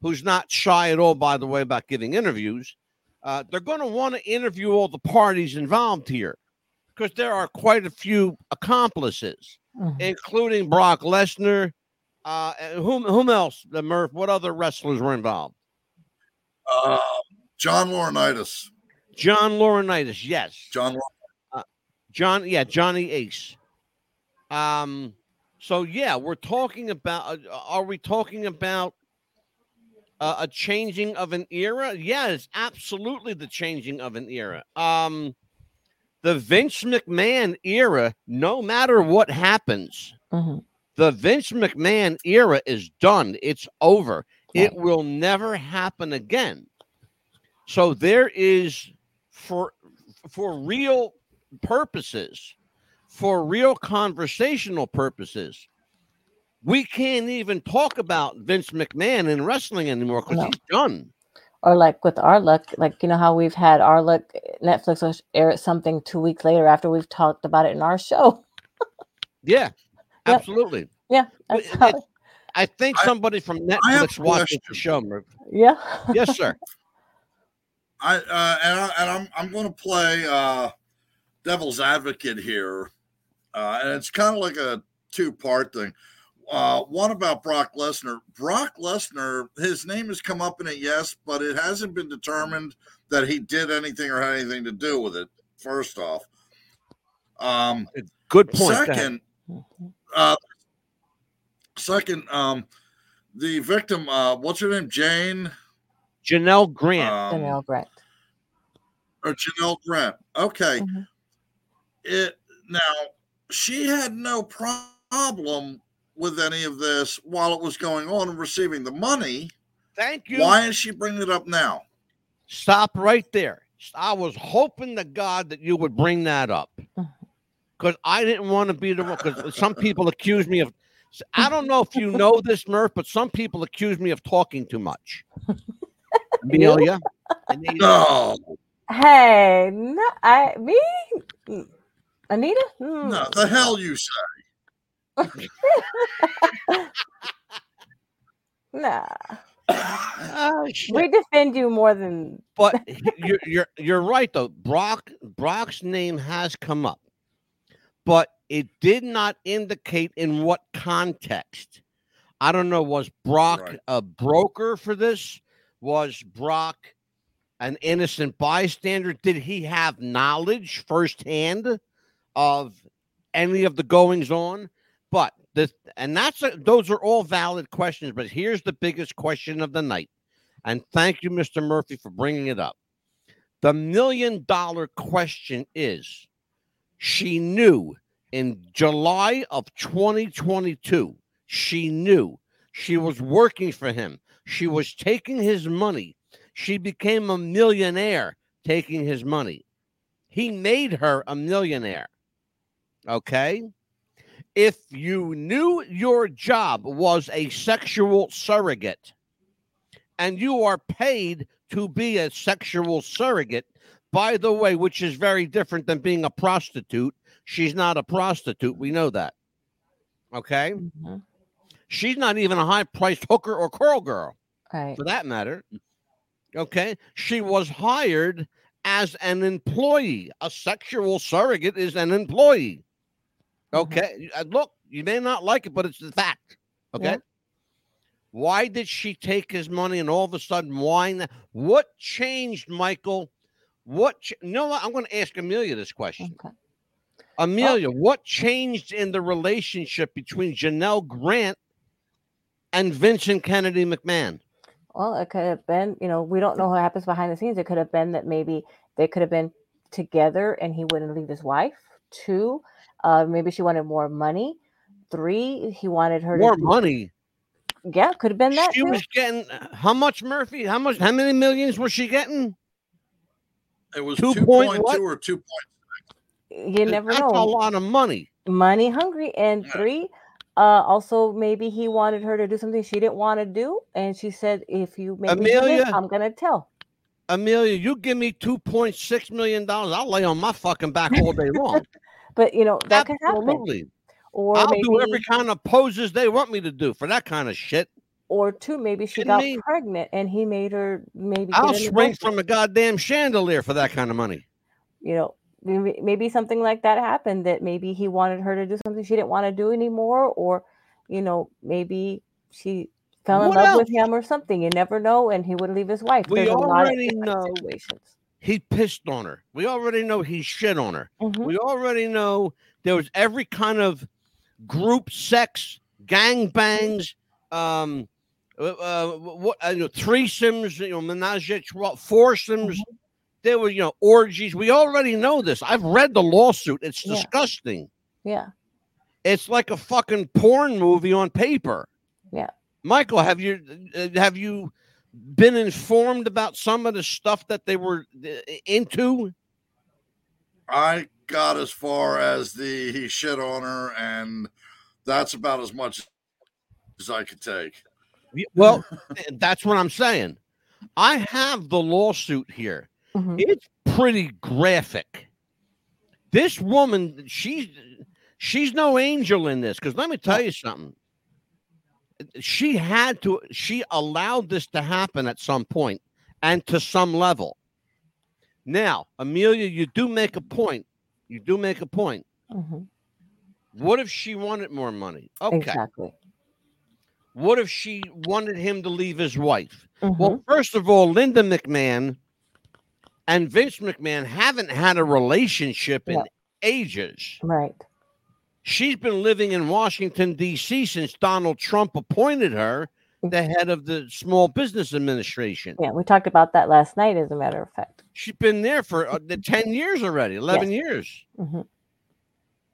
who's not shy at all, by the way, about giving interviews. Uh, they're going to want to interview all the parties involved here because there are quite a few accomplices, Mhm. including Brock Lesnar. Uh, and whom, whom else? The Murph. What other wrestlers were involved? Um, John Laurinaitis. John Laurinaitis. Yes. John. John, yeah, Johnny Ace. Um, so yeah, we're talking about. Uh, are we talking about uh, a changing of an era? Yeah, it's absolutely the changing of an era. Um, the Vince McMahon era, no matter what happens, mm-hmm. the Vince McMahon era is done. It's over. It will never happen again. So there is for for real purposes, for real conversational purposes, we can't even talk about Vince McMahon in wrestling anymore because no. he's done. Or like with our luck, like you know how we've had our luck Netflix will air something two weeks later after we've talked about it in our show. yeah, absolutely. Yeah, it, it, I think somebody I, from Netflix watched the show. Yeah. yes, sir. I uh, and, I, and I'm I'm going to play uh, devil's advocate here, uh, and it's kind of like a two part thing. Uh, one about Brock Lesnar. Brock Lesnar, his name has come up in it, yes, but it hasn't been determined that he did anything or had anything to do with it. First off, um, good point. Second, uh, second, um, the victim, uh, what's her name? Jane. Janelle Grant. Um, Janelle Grant. Or Janelle Grant. Okay. Mm-hmm. It now she had no problem with any of this while it was going on and receiving the money. Thank you. Why is she bringing it up now? Stop right there. I was hoping to God that you would bring that up because I didn't want to be the one. Because some people accuse me of. I don't know if you know this, Murph, but some people accuse me of talking too much. Amelia, no. Hey, no, I me, Anita. Hmm. No, the hell you say. nah. Oh, we defend you more than but you're you're you're right though. Brock Brock's name has come up, but it did not indicate in what context. I don't know. Was Brock right. a broker for this? Was Brock an innocent bystander? Did he have knowledge firsthand of any of the goings on? But this, and that's a, those are all valid questions. But here's the biggest question of the night, and thank you, Mr. Murphy, for bringing it up. The million dollar question is: She knew in July of 2022. She knew she was working for him. She was taking his money. She became a millionaire taking his money. He made her a millionaire. Okay if you knew your job was a sexual surrogate and you are paid to be a sexual surrogate, by the way, which is very different than being a prostitute, she's not a prostitute. We know that. Okay. Mm-hmm. She's not even a high priced hooker or curl girl, right. for that matter. Okay. She was hired as an employee. A sexual surrogate is an employee. Mm-hmm. Okay. Mm-hmm. Look, you may not like it, but it's the fact. Okay. Yeah. Why did she take his money and all of a sudden why? What changed, Michael? What? Ch- you know what? I'm going to ask Amelia this question. Okay. Amelia, what changed in the relationship between Janelle Grant and Vincent Kennedy McMahon? Well, it could have been, you know, we don't know what happens behind the scenes. It could have been that maybe they could have been together and he wouldn't leave his wife. Two, uh, maybe she wanted more money. Three, he wanted her more money. Yeah, could have been that. She too. was getting how much, Murphy? How much? How many millions was she getting? It was two point two or two point. You never That's know. a lot of money. Money hungry. And three, uh, also maybe he wanted her to do something she didn't want to do, and she said, "If you make Amelia, this, I'm gonna tell." Amelia, you give me two point six million dollars, I'll lay on my fucking back all day long. But you know that Absolutely. can happen. Or I'll maybe, do every kind of poses they want me to do for that kind of shit. Or two, maybe she got me? pregnant and he made her maybe. I'll swing from a goddamn chandelier for that kind of money. You know, maybe, maybe something like that happened. That maybe he wanted her to do something she didn't want to do anymore, or you know, maybe she fell in what love else? with him or something. You never know, and he would leave his wife. We There's already know situations he pissed on her. We already know he shit on her. Mm-hmm. We already know there was every kind of group sex, gang bangs, um, uh, uh, what uh, you know, threesomes, you know, menage a trois, foursomes. Mm-hmm. There were, you know, orgies. We already know this. I've read the lawsuit. It's disgusting. Yeah. It's like a fucking porn movie on paper. Yeah. Michael, have you uh, have you been informed about some of the stuff that they were uh, into? I got as far as the he shit on her, and that's about as much as I could take. Well, that's what I'm saying. I have the lawsuit here. Mhm. It's pretty graphic. This woman, she's she's no angel in this. Because let me tell you something. She had to. She allowed this to happen at some point and to some level. Now, Amelia, you do make a point. You do make a point. Mhm. What if she wanted more money? Okay. Exactly. What if she wanted him to leave his wife? Mhm. Well, first of all, Linda McMahon and Vince McMahon haven't had a relationship in Yeah. ages. Right. She's been living in Washington, D.C. since Donald Trump appointed her the head of the Small Business Administration. Yeah, we talked about that last night, as a matter of fact. She's been there for uh, the 10 years already, 11 years. hmm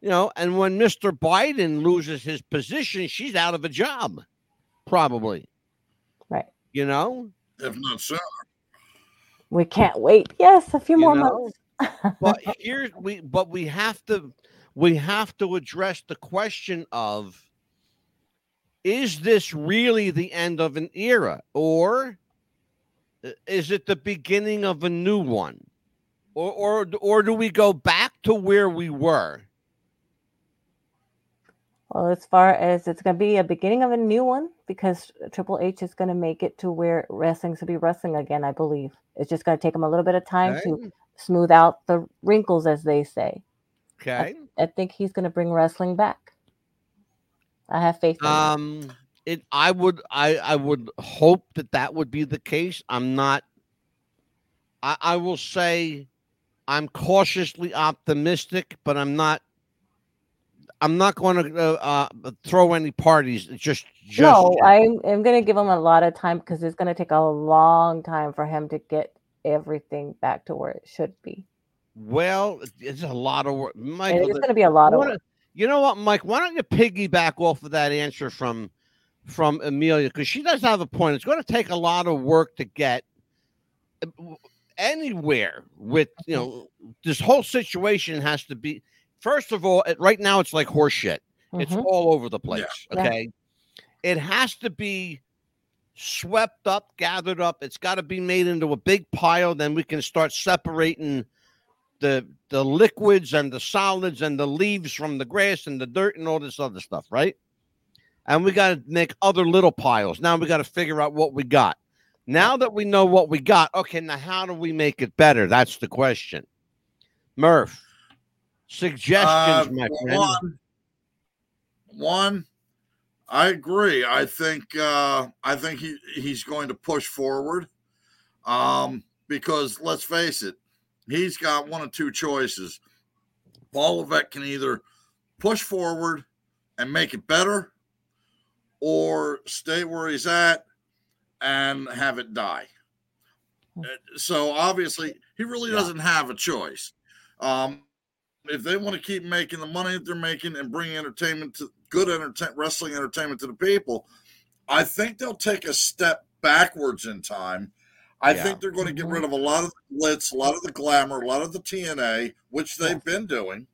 You know, and when Mr. Biden loses his position, she's out of a job, probably. Right. You know? If not sooner. We can't wait. Yes, a few You more know? months. but here's we but we have to we have to address the question of is this really the end of an era or uh, is it the beginning of a new one or or or do we go back to where we were Well, as far as it's going to be a beginning of a new one, because Triple H is going to make it to where wrestling's to be wrestling again, I believe. It's just going to take him a little bit of time Okay. to smooth out the wrinkles, as they say. okay I think he's going to bring wrestling back. I have faith um it i would i i would hope that that would be the case i'm not i i will say i'm cautiously optimistic but i'm not i'm not going to uh, uh throw any parties just just no, yet. I'm, I'm going to give him a lot of time because it's going to take a long time for him to get everything back to where it should be. well it's a lot of work And michael it's going to be a lot of work. You know what, Mike? Why don't you piggyback off of that answer from from Amelia because she does have a point. It's going to take a lot of work to get uh, anywhere with you know this whole situation has to be. First of all, it, right now it's like horseshit. It's Mhm. all over the place. Yeah. Okay, it has to be swept up, gathered up. It's got to be made into a big pile. Then we can start separating the the liquids and the solids and the leaves from the grass and the dirt and all this other stuff, right? And we got to make other little piles. Now we got to figure out what we got. Now that we know what we got, okay, now how do we make it better? That's the question. Murph, suggestions, Uh, my friend. One, one, I agree. I think uh, I think he he's going to push forward. Um, because let's face it, he's got one of two choices. Paul Levesque can either push forward and make it better, or stay where he's at and have it die. Uh, So obviously, he really doesn't have a choice. Um, if they want to keep making the money that they're making and bring entertainment to good entertainment, wrestling entertainment to the people, I think they'll take a step backwards in time. I Yeah. think they're going to get rid of a lot of the glitz, a lot of the glamour, a lot of the TNA, which they've been doing.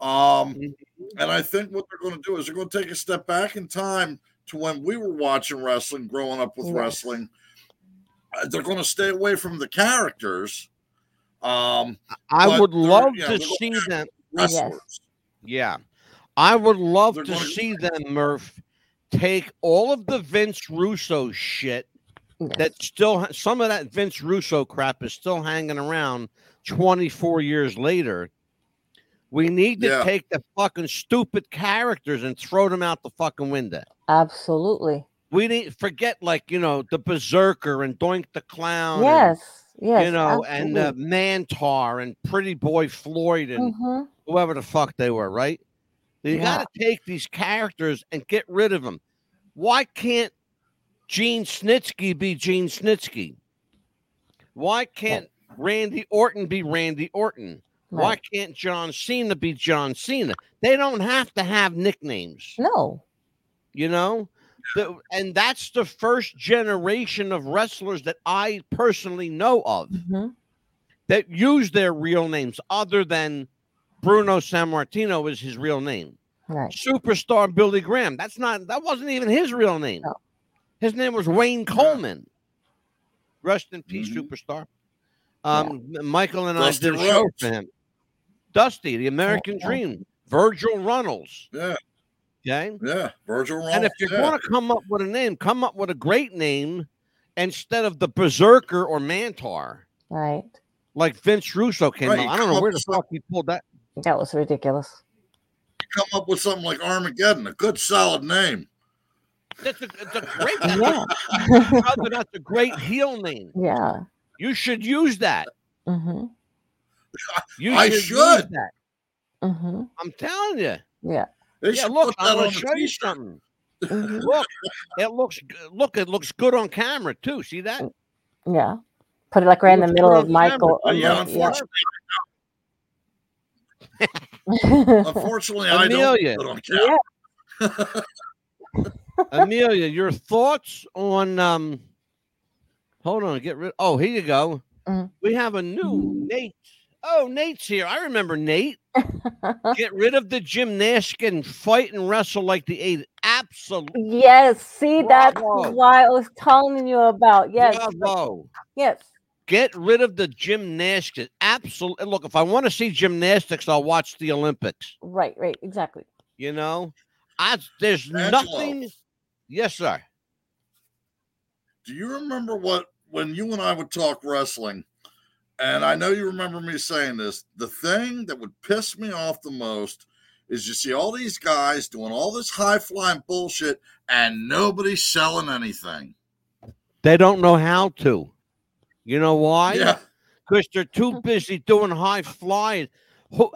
Um, and I think what they're going to do is they're going to take a step back in time to when we were watching wrestling, growing up with wrestling. Uh, They're going to stay away from the characters. Um, I would they're- love to see them. wrestlers. Yeah. I would love They're to gonna- see them, Murph, take all of the Vince Russo shit that still, some of that Vince Russo crap is still hanging around 24 years later. We need to Yeah. take the fucking stupid characters and throw them out the fucking window. Absolutely. We need forget like you know the Berserker and Doink the Clown. and, Yes. Yes. you know, and uh. Mantaur and Pretty Boy Floyd and Mhm. whoever the fuck they were, right? You Yeah. got to take these characters and get rid of them. Why can't Gene Snitsky be Gene Snitsky? Why can't Randy Orton be Randy Orton? Why can't John Cena be John Cena? They don't have to have nicknames. No. You know? The, and that's the first generation of wrestlers that I personally know of Mhm. that use their real names other than Bruno Sammartino is his real name. Right. Superstar Billy Graham. That's not that wasn't even his real name. No. His name was Wayne Coleman. Rest in peace, Mhm. superstar. Um, Michael and Dusty I did a show for him. Dusty, the American yeah. Dream, Virgil Runnels. Yeah, Okay. yeah. Virgil Runnels. And if you're yeah. going to come up with a name, come up with a great name instead of the Berserker or Mantaur, Right. like Vince Russo came Right, up. I don't come know where the with some- fuck he pulled that. That was ridiculous. come up with something like Armageddon, a good solid name. That's a, it's a great. That's, Yeah. a, brother, that's a great heel name. yeah. You should use that. Mm-hmm. You I use should. that. Mm-hmm. I'm telling you. Yeah. They yeah, look, I'm gonna show you something. Look, it looks. Look, it looks good on camera too. See that? Yeah. Put it like right in the middle of. Michael. Uh, yeah, the- unfortunately, yeah. unfortunately, I Amelia. don't put on camera. Amelia, your thoughts on um hold on, get rid oh here you go. Mhm. We have a new Nate. Oh, Nate's here. I remember Nate. Get rid of the gymnastic and fight and wrestle like the eight. Absolutely. yes. See, that's why I was telling you about. Yes. Bravo. Yes. Get rid of the gymnastics. Absolutely. Look, if I want to see gymnastics, I'll watch the Olympics. Right. Right. Exactly. You know, I there's Angelo. nothing. Yes, sir. Do you remember what when you and I would talk wrestling? And I know you remember me saying this. The thing that would piss me off the most is you see all these guys doing all this high flying bullshit and nobody's selling anything. They don't know how to. You know why? Yeah. because they're too busy doing high flying.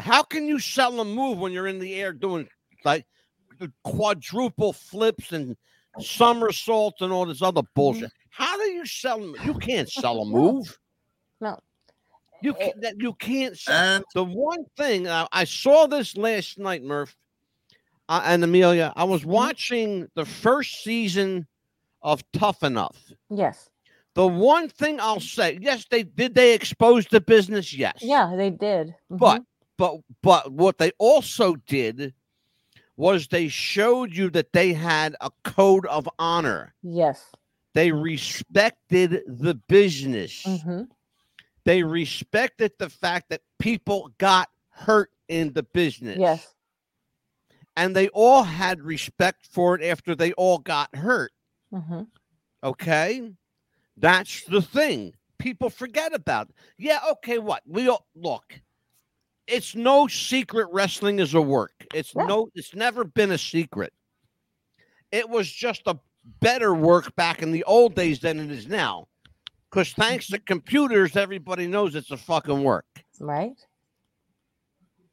How can you sell a move when you're in the air doing like quadruple flips and somersaults and all this other bullshit? How do you sell them? You can't sell a move. No. You can't. that- You can't. Sell. And The one thing uh, I saw this last night, Murph uh, and Amelia. I was watching the first season of Tough Enough. Yes. The one thing I'll say, yes, they did. They expose the business, yes. Yeah, they did. Mhm. But but but what they also did was they showed you that they had a code of honor. yes. They respected the business. hmm They respected the fact that people got hurt in the business. Yes. And they all had respect for it after they all got hurt. hmm Okay. That's the thing. People forget about. it. Yeah, okay, what? We all look. It's no secret wrestling is a work. It's Yeah. no it's never been a secret. It was just a better work back in the old days than it is now. Because thanks to computers, everybody knows it's a fucking work. Right.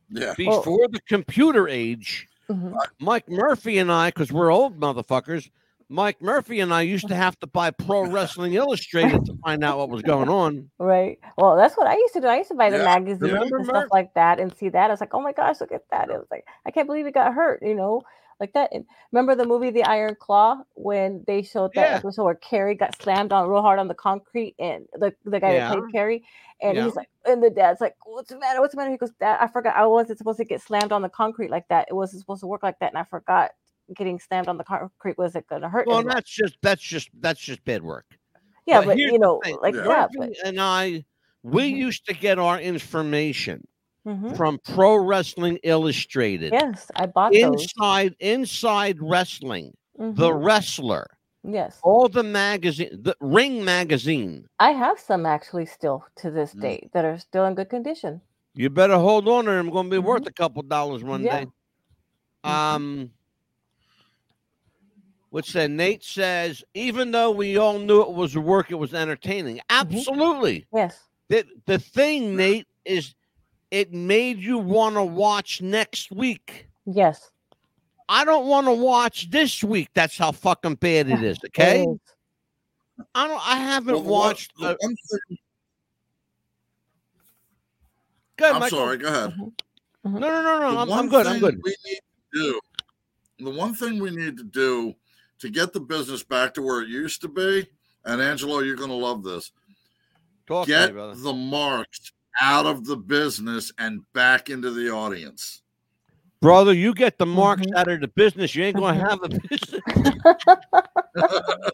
yeah, Well- Before the computer age, hmm Mike Murphy and I, because we're old motherfuckers, Mike Murphy and I used to have to buy Pro Wrestling Illustrated to find out what was going on. Right. Well, that's what I used to do. I used to buy the Yeah. magazines Remember, and stuff Murph? like that and see that. I was like, oh my gosh, look at that. It was like, I can't believe he got hurt, you know, like that. And remember the movie The Iron Claw when they showed that Yeah. episode where Kerry got slammed on real hard on the concrete and the, the guy Yeah. that played Kerry and Yeah. he's like, and the dad's like, what's the matter? What's the matter? He goes, Dad, I forgot I wasn't supposed to get slammed on the concrete like that. It wasn't supposed to work like that. And I forgot getting slammed on the concrete wasn't going to hurt. Well, anyone." that's just that's just that's just bad work. yeah, but but you know, like Yeah. that. But, and I, we Mhm. used to get our information Mhm. from Pro Wrestling Illustrated. Yes, I bought those. Inside Inside Wrestling, the Mhm. Wrestler, Yes. all the magazine, the Ring magazine. I have some actually still to this Mm. day that are still in good condition. You better hold on to them. Going to be worth Mhm. a couple dollars one Yeah. day. Um, which said Nate says, even though we all knew it was work, it was entertaining. Absolutely. Yes. The the thing, Nate, is it made you want to watch next week. Yes. I don't want to watch this week. That's how fucking bad it is. Okay. is. I don't. I haven't Well, the one- watched. the uh, one thing- go ahead, I'm Michael. sorry. Go ahead. No, no, no, no. I'm, I'm good. I'm good. We need to do the one thing we need to do to get the business back to where it used to be. And Angelo, you're going to love this. Talk to get me, the marks out of the business and back into the audience. Brother, you get the marks Mm-hmm. out of the business. You ain't going to have a business.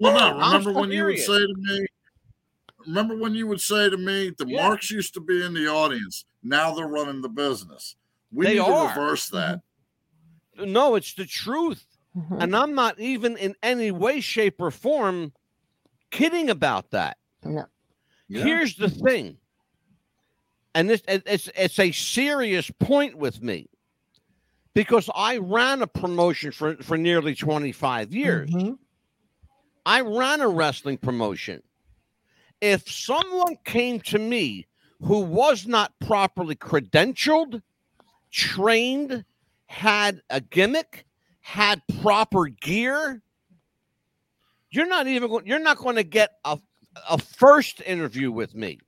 Well, no, remember when you would say to me, remember when you would say to me, the Yeah. marks used to be in the audience. Now they're running the business. We They need are. to reverse that. No, it's the truth. Mm-hmm. And I'm not even in any way, shape, or form kidding about that. No. Here's the thing. And this, it's it's a serious point with me. Because I ran a promotion for, for nearly 25 years. Mm-hmm. I ran a wrestling promotion. If someone came to me who was not properly credentialed, trained, had a gimmick, had proper gear, you're not even going, you're not going to get a, a first interview with me.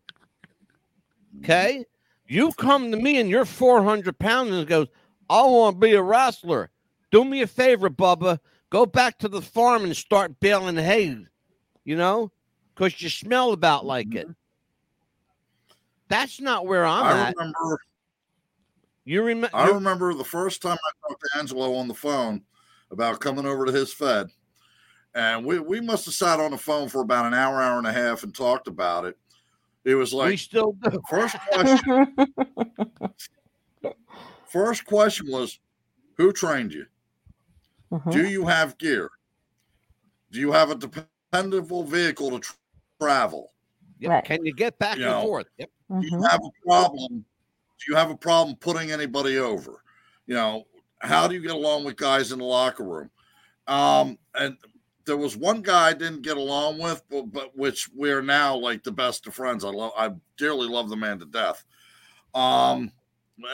Okay? You come to me and you're 400 pounds and goes, I want to be a wrestler. Do me a favor, Bubba. Go back to the farm and start baling hay, you know, because you smell about like it. Mm-hmm. That's not where I'm I at. remember You remember? I remember the first time I talked to Angelo on the phone about coming over to his Fed, and we, we must have sat on the phone for about an hour, hour and a half, and talked about it. It was like we still do. first question. first question was, who trained you? Mm-hmm. Do you have gear? Do you have a dependable vehicle to tr- travel? Yep. Right. Can you get back You and know, forth? Yep. do you have a problem? Do you have a problem putting anybody over? You know, how do you get along with guys in the locker room? Um, and there was one guy I didn't get along with, but, but which we are now like the best of friends. I love, I dearly love the man to death. Um,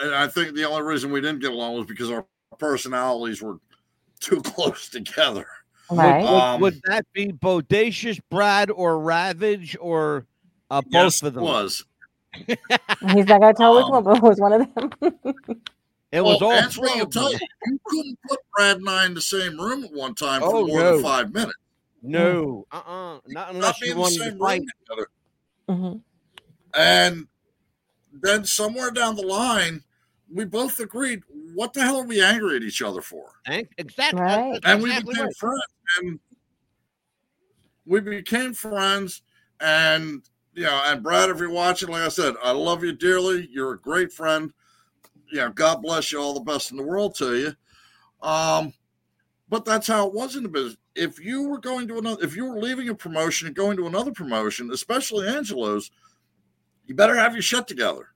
and I think the only reason we didn't get along was because our personalities were too close together. Right. Would, Um, would that be Bodacious, Brad, or Ravage, or uh, both yes, of it them? was. He's not gonna tell which Um, one, but it was one of them. It was Well, all Angelo three will of tell you, you couldn't put Brad and I in the same room at one time for Oh, more no. than five minutes. No, uh, uh not Not unless be you in the wanted to same fight. room together. Mhm. And then somewhere down the line, we both agreed, what the hell are we angry at each other for? Exactly. Right. That's And we exactly became right. friends. And we became friends. And, you know, and Brad, if you're watching, like I said, I love you dearly. You're a great friend. You know, God bless you. All the best in the world to you. Um, but that's how it was in the business. If you were going to another, if you were leaving a promotion and going to another promotion, especially Angelo's, you better have your shit together.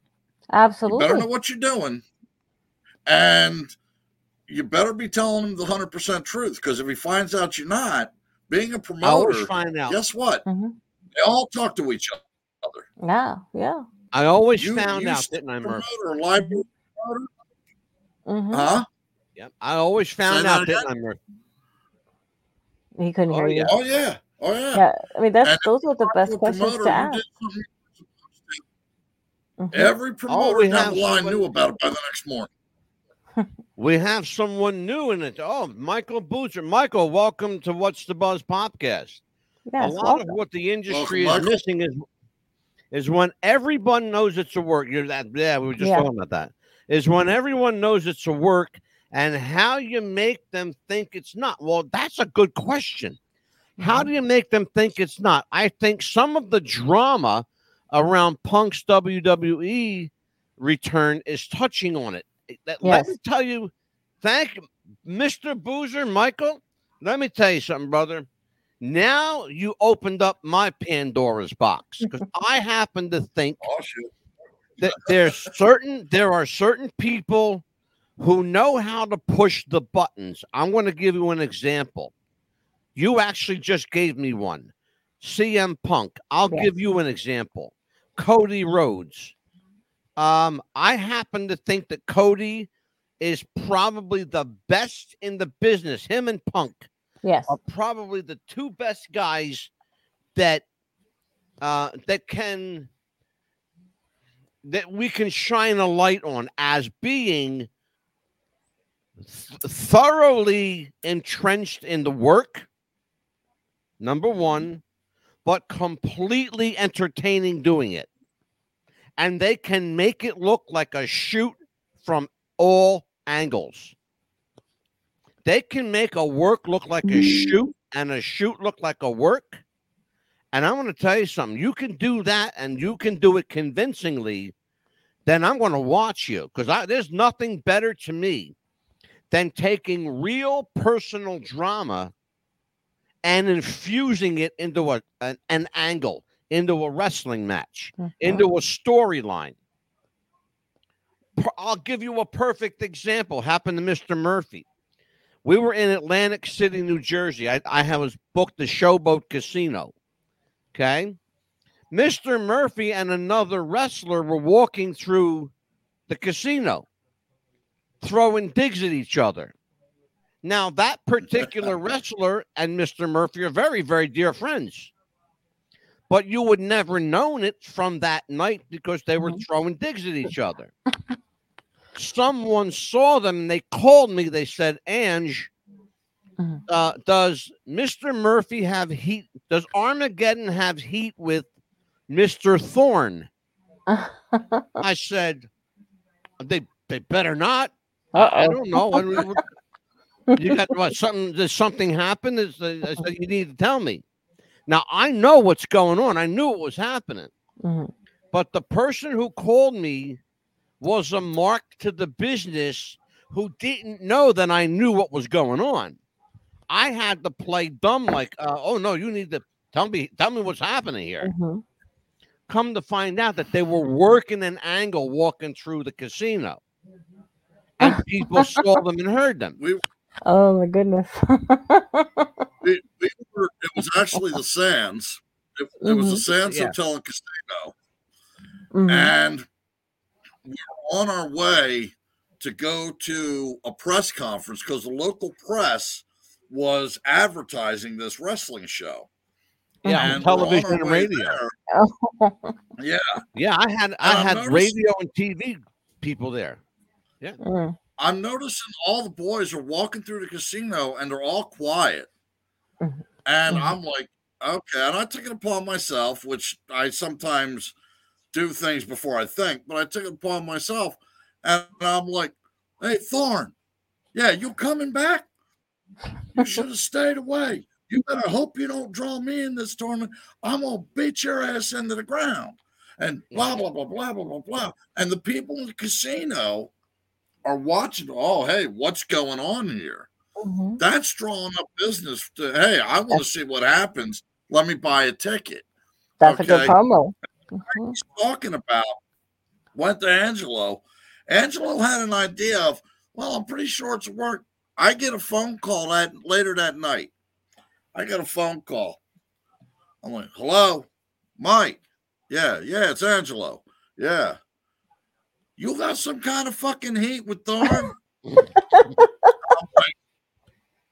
Absolutely. You better Absolutely. know what you're doing. And you better be telling him the 100% truth because if he finds out you're not, being a always promoter, find out. guess what? Mhm. They all talk to each other. Yeah. Yeah. I always You- found you out, didn't I, Murph? Promoter, library promoter, hmm huh? Yep. I always found that out, didn't I, Murph? He couldn't Oh, hear yeah. you. Oh, yeah. Oh, yeah. Yeah. I mean, that's And those are the best questions to ask. did something he was supposed to. Mhm. Every promoter we down have the line somebody- knew about it by the next morning. We have someone new in it. Oh, Michael Boozer. Michael, welcome to What's the Buzz podcast. Yes. a lot welcome. of what the industry Welcome, is Michael. missing is is when everyone knows it's a work. You're that yeah, we were just Yeah. talking about that. Is when everyone knows it's a work and how you make them think it's not. Well, that's a good question. How Mm-hmm. do you make them think it's not? I think some of the drama around Punk's WWE return is touching on it. Let- Let Yes. me tell you, thank Mr. Boozer, Michael. Let me tell you something, brother. Now you opened up my Pandora's box because I happen to think Oh, there's certain there are certain people who know how to push the buttons. I'm going to give you an example. You actually just gave me one. CM Punk. I'll give you an example. Cody Rhodes. Um, I happen to think that Cody is probably the best in the business. Him and Punk Yes. are probably the two best guys that uh, that can that we can shine a light on as being th- thoroughly entrenched in the work. Number one, but completely entertaining doing it, and they can make it look like a shoot from all angles. They can make a work look like a shoot and a shoot look like a work. And I'm going to tell you something. You can do that and you can do it convincingly. Then I'm going to watch you because there's nothing better to me than taking real personal drama and infusing it into a, an, an angle, into a wrestling match, mm-hmm. into a storyline. I'll give you a perfect example. Happened to Mr. Murphy. We were in Atlantic City, New Jersey. I, I was booked the Showboat Casino. Okay. Mr. Murphy and another wrestler were walking through the casino, throwing digs at each other. Now, that particular wrestler and Mr. Murphy are very, very dear friends. But you would never known it from that night because they were mm-hmm. throwing digs at each other. Someone saw them and they called me. They said, Ange, uh, does Mr. Murphy have heat? Does Armageddon have heat with Mr. Thorne? I said, they they better not. I, I Uh-oh. don't know. You got what? Something? Did something happen? Is I said you need to tell me. Now I know what's going on. I knew it was happening, Mhm. but the person who called me was a mark to the business who didn't know that I knew what was going on. I had to play dumb, like, uh, oh no, you need to tell me, tell me what's happening here. Mhm. Come to find out that they were working an angle walking through the casino, and people saw them and heard them. We, Oh my goodness. we, we were, it was actually the Sands. It, it was the Mhm. Sands Yeah. Hotel and Casino. Mhm. And we were on our way to go to a press conference because the local press was advertising this wrestling show. Yeah, And television and radio. Yeah. Yeah, I had I And had radio and TV people there. Yeah. Mm. I'm noticing all the boys are walking through the casino and they're all quiet. Mhm. And Mhm. I'm like, okay. And I took it upon myself, which I sometimes do things before I think, but I took it upon myself. And I'm like, hey, Thorn, yeah, you coming back? You should have stayed away. You better hope you don't draw me in this tournament. I'm going to beat your ass into the ground. And blah, blah, blah, blah, blah, blah, blah. And the people in the casino are watching. Oh, hey, what's going on here? Mhm. That's drawing up business to, hey, I want to see what happens. Let me buy a ticket. That's a good Okay. promo. Mhm. He's talking about went to Angelo. Angelo had an idea of, well, I'm pretty sure it's work. I get a phone call that later that night. I got a phone call. I'm like, hello, Mike. Yeah, yeah, it's Angelo. Yeah. You got some kind of fucking heat with Thorn? Like,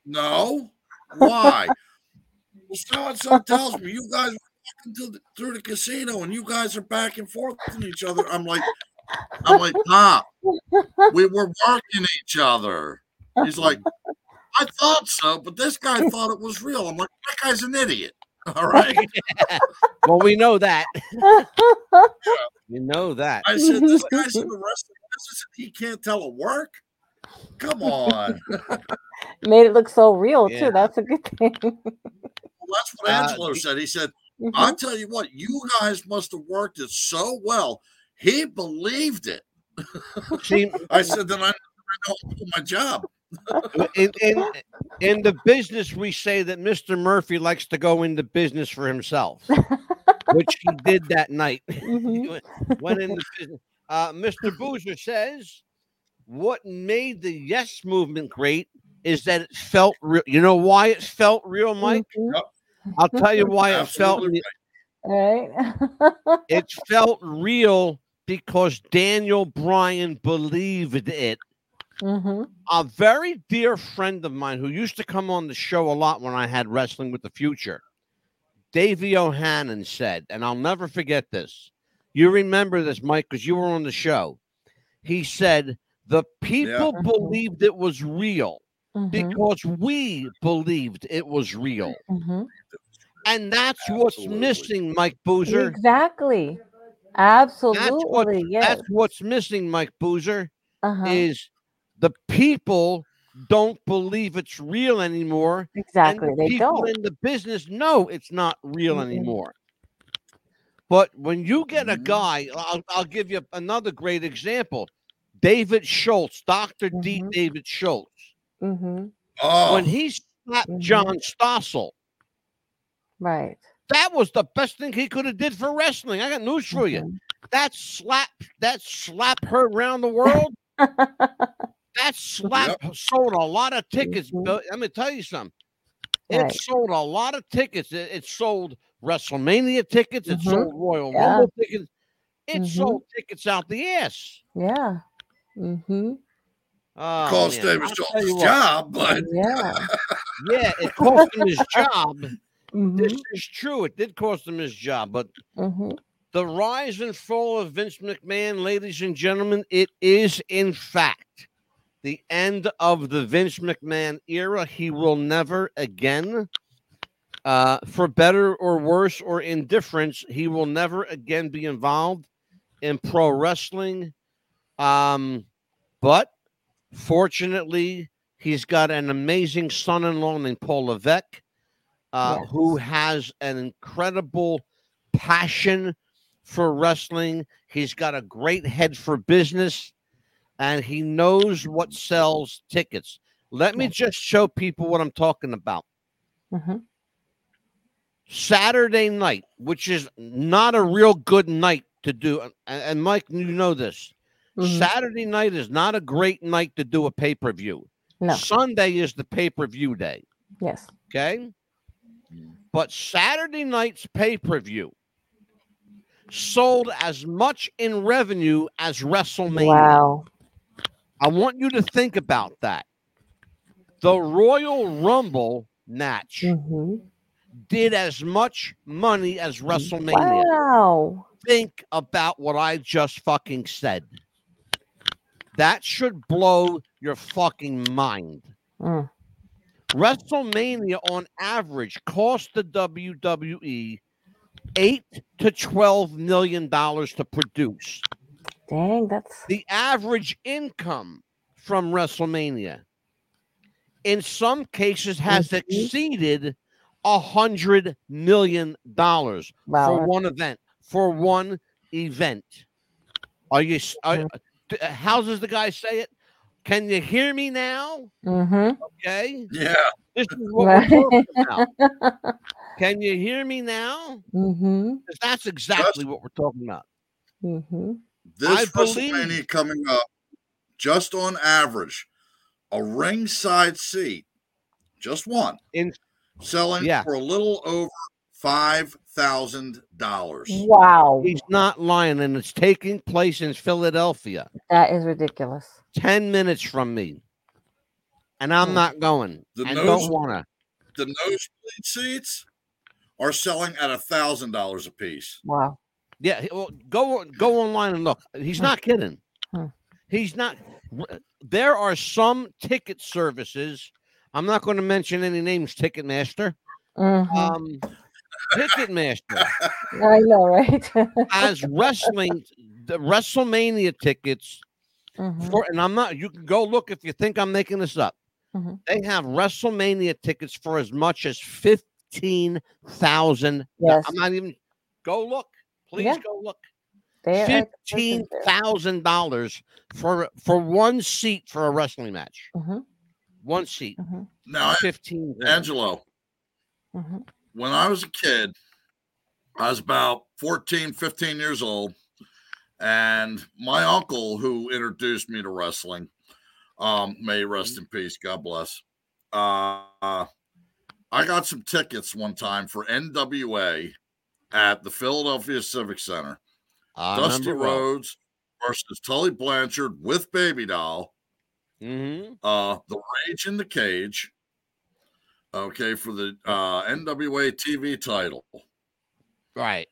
no. Why? Well, so and so tells me you guys were walking through the, through the casino and you guys are back and forth with each other. I'm like, I'm like, Pop, we were working each other. He's like, I thought so, but this guy thought it was real. I'm like, that guy's an idiot. All right. Well, we know that. You know that. I said, this guy's in the wrestling business and he can't tell a work. Come on. Made it look so real Yeah. too. That's a good thing. Well, that's what Uh, Angelo the- said. He said, Mhm. I tell you what, you guys must have worked it so well. He believed it. See, I said, then I never know do my job. In, in in the business, we say that Mr. Murphy likes to go into business for himself, which he did that night. He Mhm. went- went into business. Uh, Mr. Boozer says, "What made the Yes movement great is that it felt real. You know why it felt real, Mike? Mhm. I'll tell you why it felt. Absolutely re- Right. It felt real because Daniel Bryan believed it." Mm-hmm. A very dear friend of mine who used to come on the show a lot when I had Wrestling with the Future, Davey O'Hannon said, and I'll never forget this. You remember this, Mike, because you were on the show. He said, The people Yeah. believed it was real Mm-hmm. because we believed it was real. Mm-hmm. And that's what's missing, Mike Boozer. Exactly. That's what, Absolutely. yes. that's what's missing, Mike Boozer, uh-huh. is the people don't believe it's real anymore. Exactly. And the They people don't. in the business know it's not real Mhm. anymore. But when you get a Mhm. guy, I'll, I'll give you another great example. David Schultz, doctor D. Mhm. David Schultz. Mm-hmm. Oh, When he slapped Mhm. John Stossel, Right. that was the best thing he could have did for wrestling. I got news for you. Mhm. That slap, that slap heard around the world. That slap sold a lot of tickets. Mhm. Let me tell you something. It Right. sold a lot of tickets. It, it sold WrestleMania tickets. It Mhm. sold Royal Yeah. Rumble tickets. It Mhm. sold tickets out the ass. Yeah. Mm-hmm. Oh, cost man, David I'll tell Schultz's you what, job, but Yeah. Yeah, it cost him his job. Mm-hmm. This is true. It did cost him his job, but Mm-hmm. the rise and fall of Vince McMahon, ladies and gentlemen, it is in fact the end of the Vince McMahon era. He will never again, uh, for better or worse or indifference, he will never again be involved in pro wrestling. Um, but fortunately, he's got an amazing son-in-law named Paul Levesque, uh, Yes. who has an incredible passion for wrestling. He's got a great head for business, and he knows what sells tickets. Let me just show people what I'm talking about. Mm-hmm. Saturday night, which is not a real good night to do, and, and Mike, you know this. Mhm. Saturday night is not a great night to do a pay per view. No. Sunday is the pay per view day. Yes. Okay. But Saturday night's pay per view sold as much in revenue as WrestleMania. Wow. I want you to think about that. The Royal Rumble match Mm-hmm. did as much money as WrestleMania. Wow. Think about what I just fucking said. That should blow your fucking mind. Mm. WrestleMania on average cost the WWE eight to twelve million dollars to produce. Dang, that's The average income from WrestleMania, in some cases, has Mhm. exceeded a hundred million dollars wow. for one event. For one event. Are you? Are, d- uh, how does the guy say it? Can you hear me now? Mhm. Okay. yeah, This is what Right. we're talking about. Can you hear me now? Mhm. 'Cause that's exactly what we're talking about. This I WrestleMania believe- coming up, just on average, a ringside seat, just one, In selling Yeah. for a little over five thousand dollars. Wow. he's not lying, and it's taking place in Philadelphia, That is ridiculous. ten minutes from me, and I'm Hmm. not going. The I nose- don't want to. The nosebleed seats are selling at a thousand dollars a piece. Wow. Yeah, well, go go online and look. He's not kidding. He's not. There are some ticket services. I'm not going to mention any names. Ticketmaster. Mhm. Um, Ticketmaster I know, right? as wrestling, the WrestleMania tickets Mhm. for, and I'm not. You can go look if you think I'm making this up. Mhm. They have WrestleMania tickets for as much as fifteen thousand. Yes. I'm not even. Go look, please. Yeah. Go look. They are Fifteen expensive dollars for for one seat for a wrestling match. Mhm. One seat, Mhm. Now, fifteen. grand. Angelo, Mhm. when I was a kid, I was about 14, 15 years old. And my uncle, who introduced me to wrestling, um, may he rest in peace, God bless. Uh, I got some tickets one time for NWA at the Philadelphia Civic Center. I Dusty remember well. Rhodes versus Tully Blanchard with Baby Doll. Mm-hmm. uh, the Rage in the Cage. Okay, for the uh, NWA TV title. Right.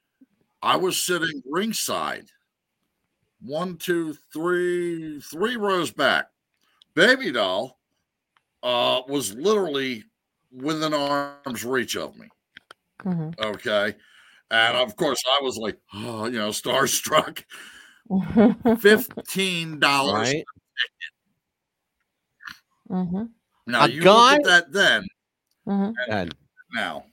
I was sitting ringside, one, two, three, three rows back. Baby doll uh, was literally within arm's reach of me. Mhm. Okay. And of course, I was like, oh, you know, starstruck. Fifteen dollars. Right. Mhm. Now A you guy- look at that then. Mhm. And Now,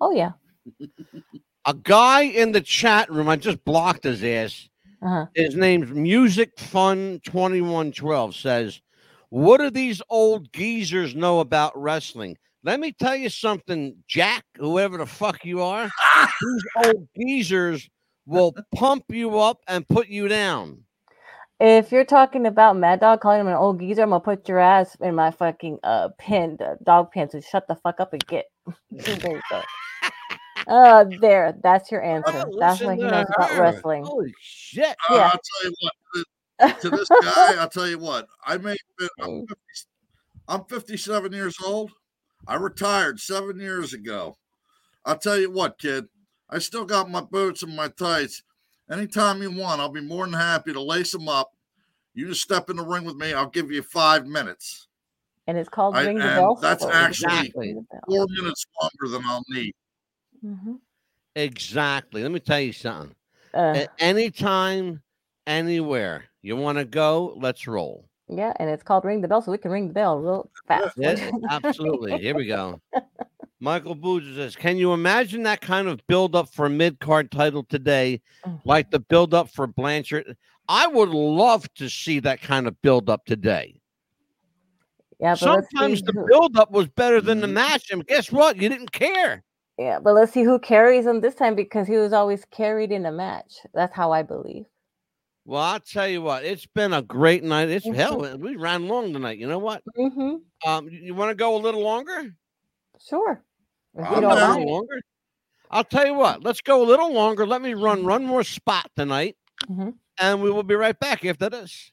Oh yeah. a guy in the chat room, I just blocked his ass. Uh-huh. His name's Music Fun 2112 says, What do these old geezers know about wrestling? Let me tell you something, Jack, whoever the fuck you are. these old geezers will pump you up and put you down. If you're talking about Mad Dog calling him an old geezer, I'm gonna put your ass in my fucking uh pin, uh, dog pants, So shut the fuck up and get. there you go. Uh, there. That's your answer. That's what he to knows about wrestling. Holy shit. uh, Yeah. I'll tell you what. To, to this guy, I'll tell you what. I may. been- I'm, 50, I'm 57 years old. I retired seven years ago. I'll tell you what, kid. I still got my boots and my tights. Anytime you want, I'll be more than happy to lace them up. You just step in the ring with me. I'll give you five minutes. And it's called I- Ring the Bell. that's actually Exactly. four minutes longer than I'll need. Mhm. Exactly. Let me tell you something. Uh, At any time, anywhere you want to go, let's roll. Yeah, and it's called Ring the Bell, so we can ring the bell real fast. Yeah, absolutely. Here we go. Michael Boozer says, Can you imagine that kind of build up for a mid card title today, Mm. like the build up for Blanchard? I would love to see that kind of build up today. yeah, but Sometimes the build up was better than the match, and guess what? You didn't care. Yeah, but let's see who carries him this time because he was always carried in a match. That's how I believe. Well, I'll tell you what, it's been a great night. It's Mhm. hell, we ran long tonight. You know what? Mm-hmm. Um, you want to go a little longer? Sure. I'm don't down. mind. longer. I'll tell you what. Let's go a little longer. Let me run one more spot tonight, Mhm. and we will be right back after this.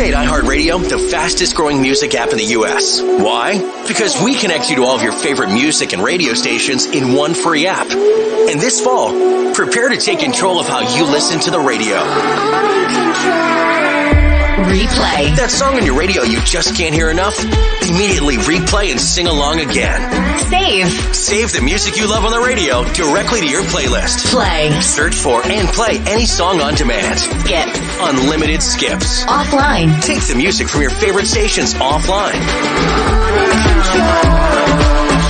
Made iHeartRadio the fastest growing music app in the US. Why? Because we connect you to all of your favorite music and radio stations in one free app. And this fall, prepare to take control of how you listen to the radio. Replay. That song on your radio you just can't hear enough? Immediately replay and sing along again. Save. Save the music you love on the radio directly to your playlist. Play. Search for and play any song on demand. Skip. Unlimited skips. Offline. Take the music from your favorite stations offline.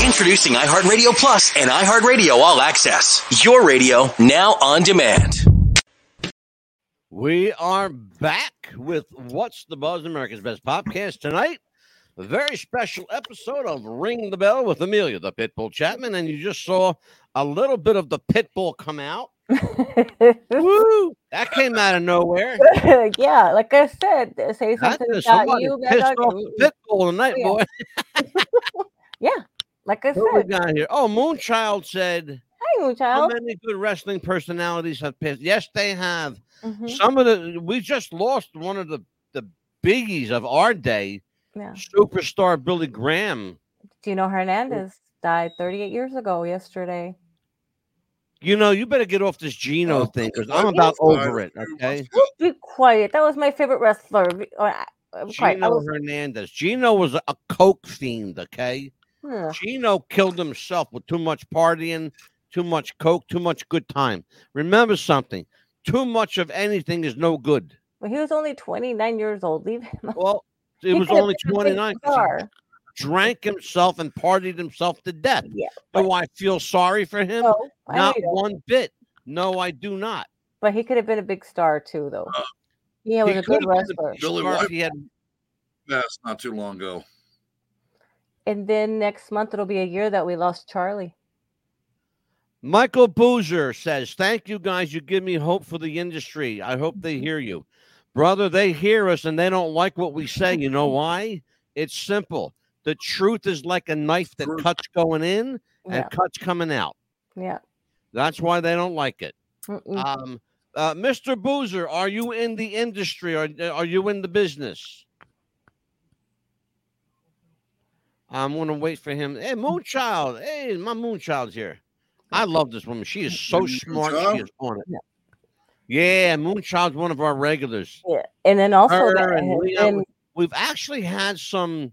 Introducing iHeartRadio Plus and iHeartRadio All Access. Your radio now on demand. We are back with What's the Buzz America's Best Podcast tonight. A very special episode of Ring the Bell with Amelia, the Pitbull Chapman. And you just saw a little bit of the Pitbull come out. Woo! That came out of nowhere. yeah, like I said, say something about you, pissed off the Pitbull tonight, oh, Yeah. boy. Yeah, like I What we said, got here? Oh, Moonchild said, hey, Moonchild. How many good wrestling personalities have pissed? Yes, they have. Mhm. Some of the we just lost one of the the biggies of our day, Yeah. superstar Billy Graham. Gino Hernandez died 38 years ago yesterday. You know, you better get off this Gino Oh, thing because I I'm about was over it. Okay, Be quiet. That was my favorite wrestler. Uh, I- I'm quiet. Gino was, Hernandez. Gino was a coke fiend. Okay, Ugh. Gino killed himself with too much partying, too much coke, too much good time. Remember something: too much of anything is no good. Well, he was only 29 years old. Leave him. Well, it He was only been a big 29. 'cause he drank himself and partied himself to death. Yeah, Do I feel sorry for him? No, Not one bit. No, I do not. But he could have been a big star too, though. Uh, He was he a good have been a wrestler. big Billy White- he had passed not too long ago. And then next month it'll be a year that we lost Charlie. Michael Boozer says, Thank you guys. You give me hope for the industry. I hope they hear you. Brother, they hear us and they don't like what we say. You know why? It's simple. The truth is like a knife that cuts going in and Yeah. cuts coming out. Yeah. That's why they don't like it. Um, uh, Mr. Boozer, are you in the industry? Are, are you in the business? I'm gonna wait for him. Hey, Moonchild. Hey, my Moonchild's here. I love this woman. She is so smart. She is on it. Yeah, Moonchild's one of our regulars. Yeah. And then also Her that and has Leon, been- we've actually had some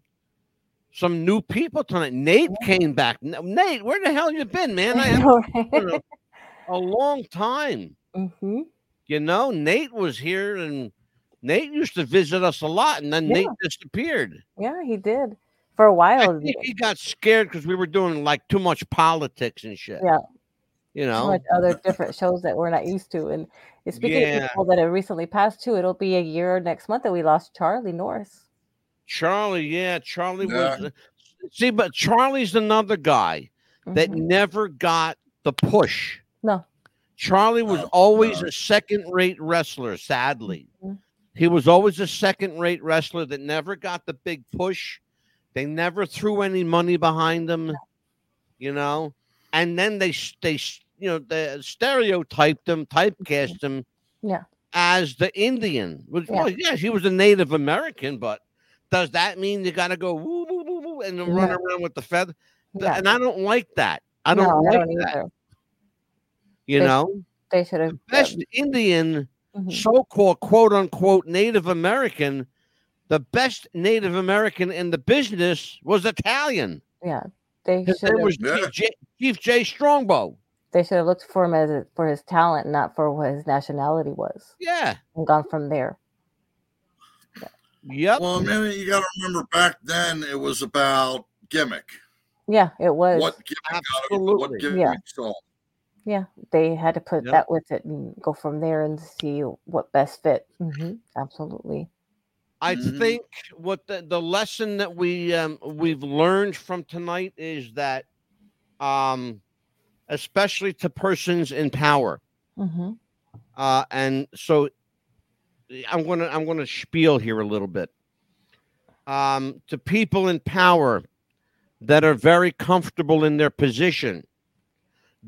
some new people tonight. Nate came back. Nate, where the hell you been, man? I haven't you in a, a long time. Mhm. You know, Nate was here, and Nate used to visit us a lot, and then Nate disappeared. Yeah, he did for a while. think he got scared because we were doing like too much politics and shit. Yeah. You so know, much other different shows that we're not used to. And speaking Yeah. of people that have recently passed too, it'll be a year next month that we lost Charlie Norris. Charlie. Yeah, Charlie was. Yeah. uh, See, but Charlie's another guy that Mhm. never got the push. No. Charlie was always a second rate wrestler, sadly. Mhm. He was always a second rate wrestler that never got the big push. They never threw any money behind them, you know. And then they they you know they stereotyped them, typecast them, Yeah. as the Indian. Which, Yeah. Well, yes, he was a Native American, but does that mean you got to go woo woo woo woo and then run around with the feather? Yeah. And I don't like that. I don't no, like I don't that. either. You They- know, They should have. best Indian, Mhm. so-called quote unquote Native American, the best Native American in the business was Italian. Yeah, they His should name have. was Yeah. Chief Jay, Chief Jay Strongbow. They should have looked for him as for his talent, not for what his nationality was, Yeah. and gone from there. Yep. Well, I mean, you got to remember back then it was about gimmick. Yeah, it was. What gimmick? Got, Absolutely. what gimmick Yeah. sold. Yeah, they had to put Yep. that with it and go from there and see what best fit. hmm Absolutely. I Mhm. think what the, the lesson that we um, we've learned from tonight is that, um, especially to persons in power, hmm uh, and so I'm gonna I'm gonna spiel here a little bit. Um, to people in power that are very comfortable in their position,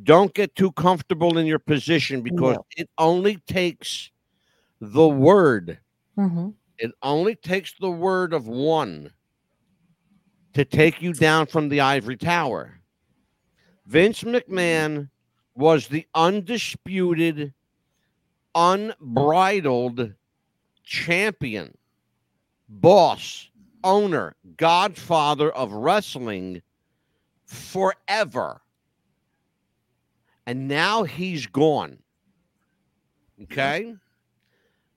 don't get too comfortable in your position because No. it only takes the word. hmm It only takes the word of one to take you down from the ivory tower. Vince McMahon was the undisputed, unbridled champion, boss, owner, godfather of wrestling forever. And now he's gone. Okay?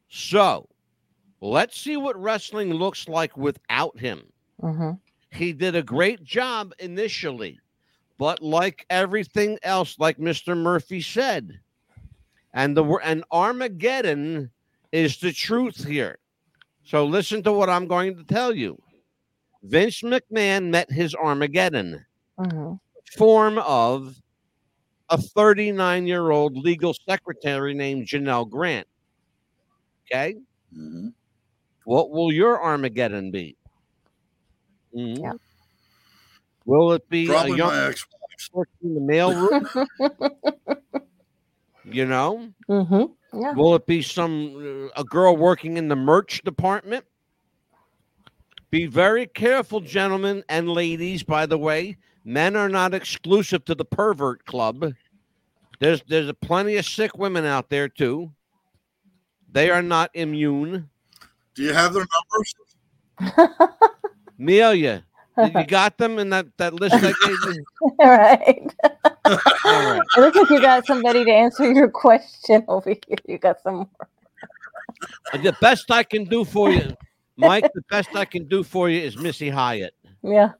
So, let's see what wrestling looks like without him. hmm He did a great job initially, but like everything else, like Mr. Murphy said, and the wor- and Armageddon is the truth here. So listen to what I'm going to tell you. Vince McMahon met his Armageddon hmm form of a 39 year old legal secretary named Janelle Grant. Okay. Mhm. What will your Armageddon be? Mhm. Yeah. Will it be Probably a young my ex. working in the mailroom? you know, hmm Yeah. will it be some uh, a girl working in the merch department? Be very careful, gentlemen and ladies. By the way, men are not exclusive to the pervert club. There's there's a plenty of sick women out there too. They are not immune. Do you have their numbers? Amelia, did you got them in that, that list I gave you? All right. All right. It looks like you got somebody to answer your question over here. You got some more. The best I can do for you, Mike, the best I can do for you is Missy Hyatt. Yeah.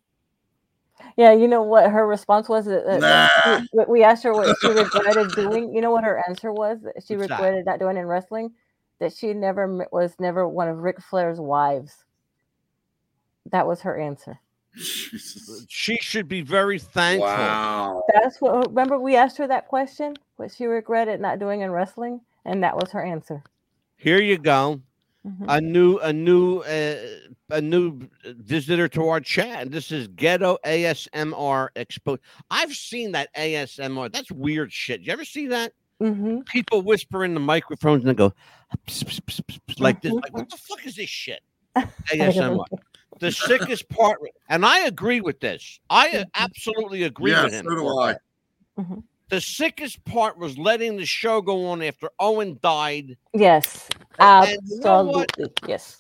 Yeah, you know what her response was? Uh, uh, Nah. we, we asked her what she regretted doing. You know what her answer was? She regretted not doing in wrestling. That she never was never one of Ric Flair's wives. That was her answer. She should be very thankful. Wow. That's what. Remember, we asked her that question. What she regretted not doing in wrestling, and that was her answer. Here you go. Mhm. A new, a new, uh, a new visitor to our chat. and This is Ghetto ASMR Expo. I've seen that ASMR. That's weird shit. You ever see that? Mm-hmm. People whisper in the microphones and they go like this. Like, what the fuck is this shit? ASMR. the sickest part, and I agree with this. I uh, absolutely agree Yeah, with him. so do I. The sickest part was letting the show go on after Owen died. Yes, And you know absolutely. Yes.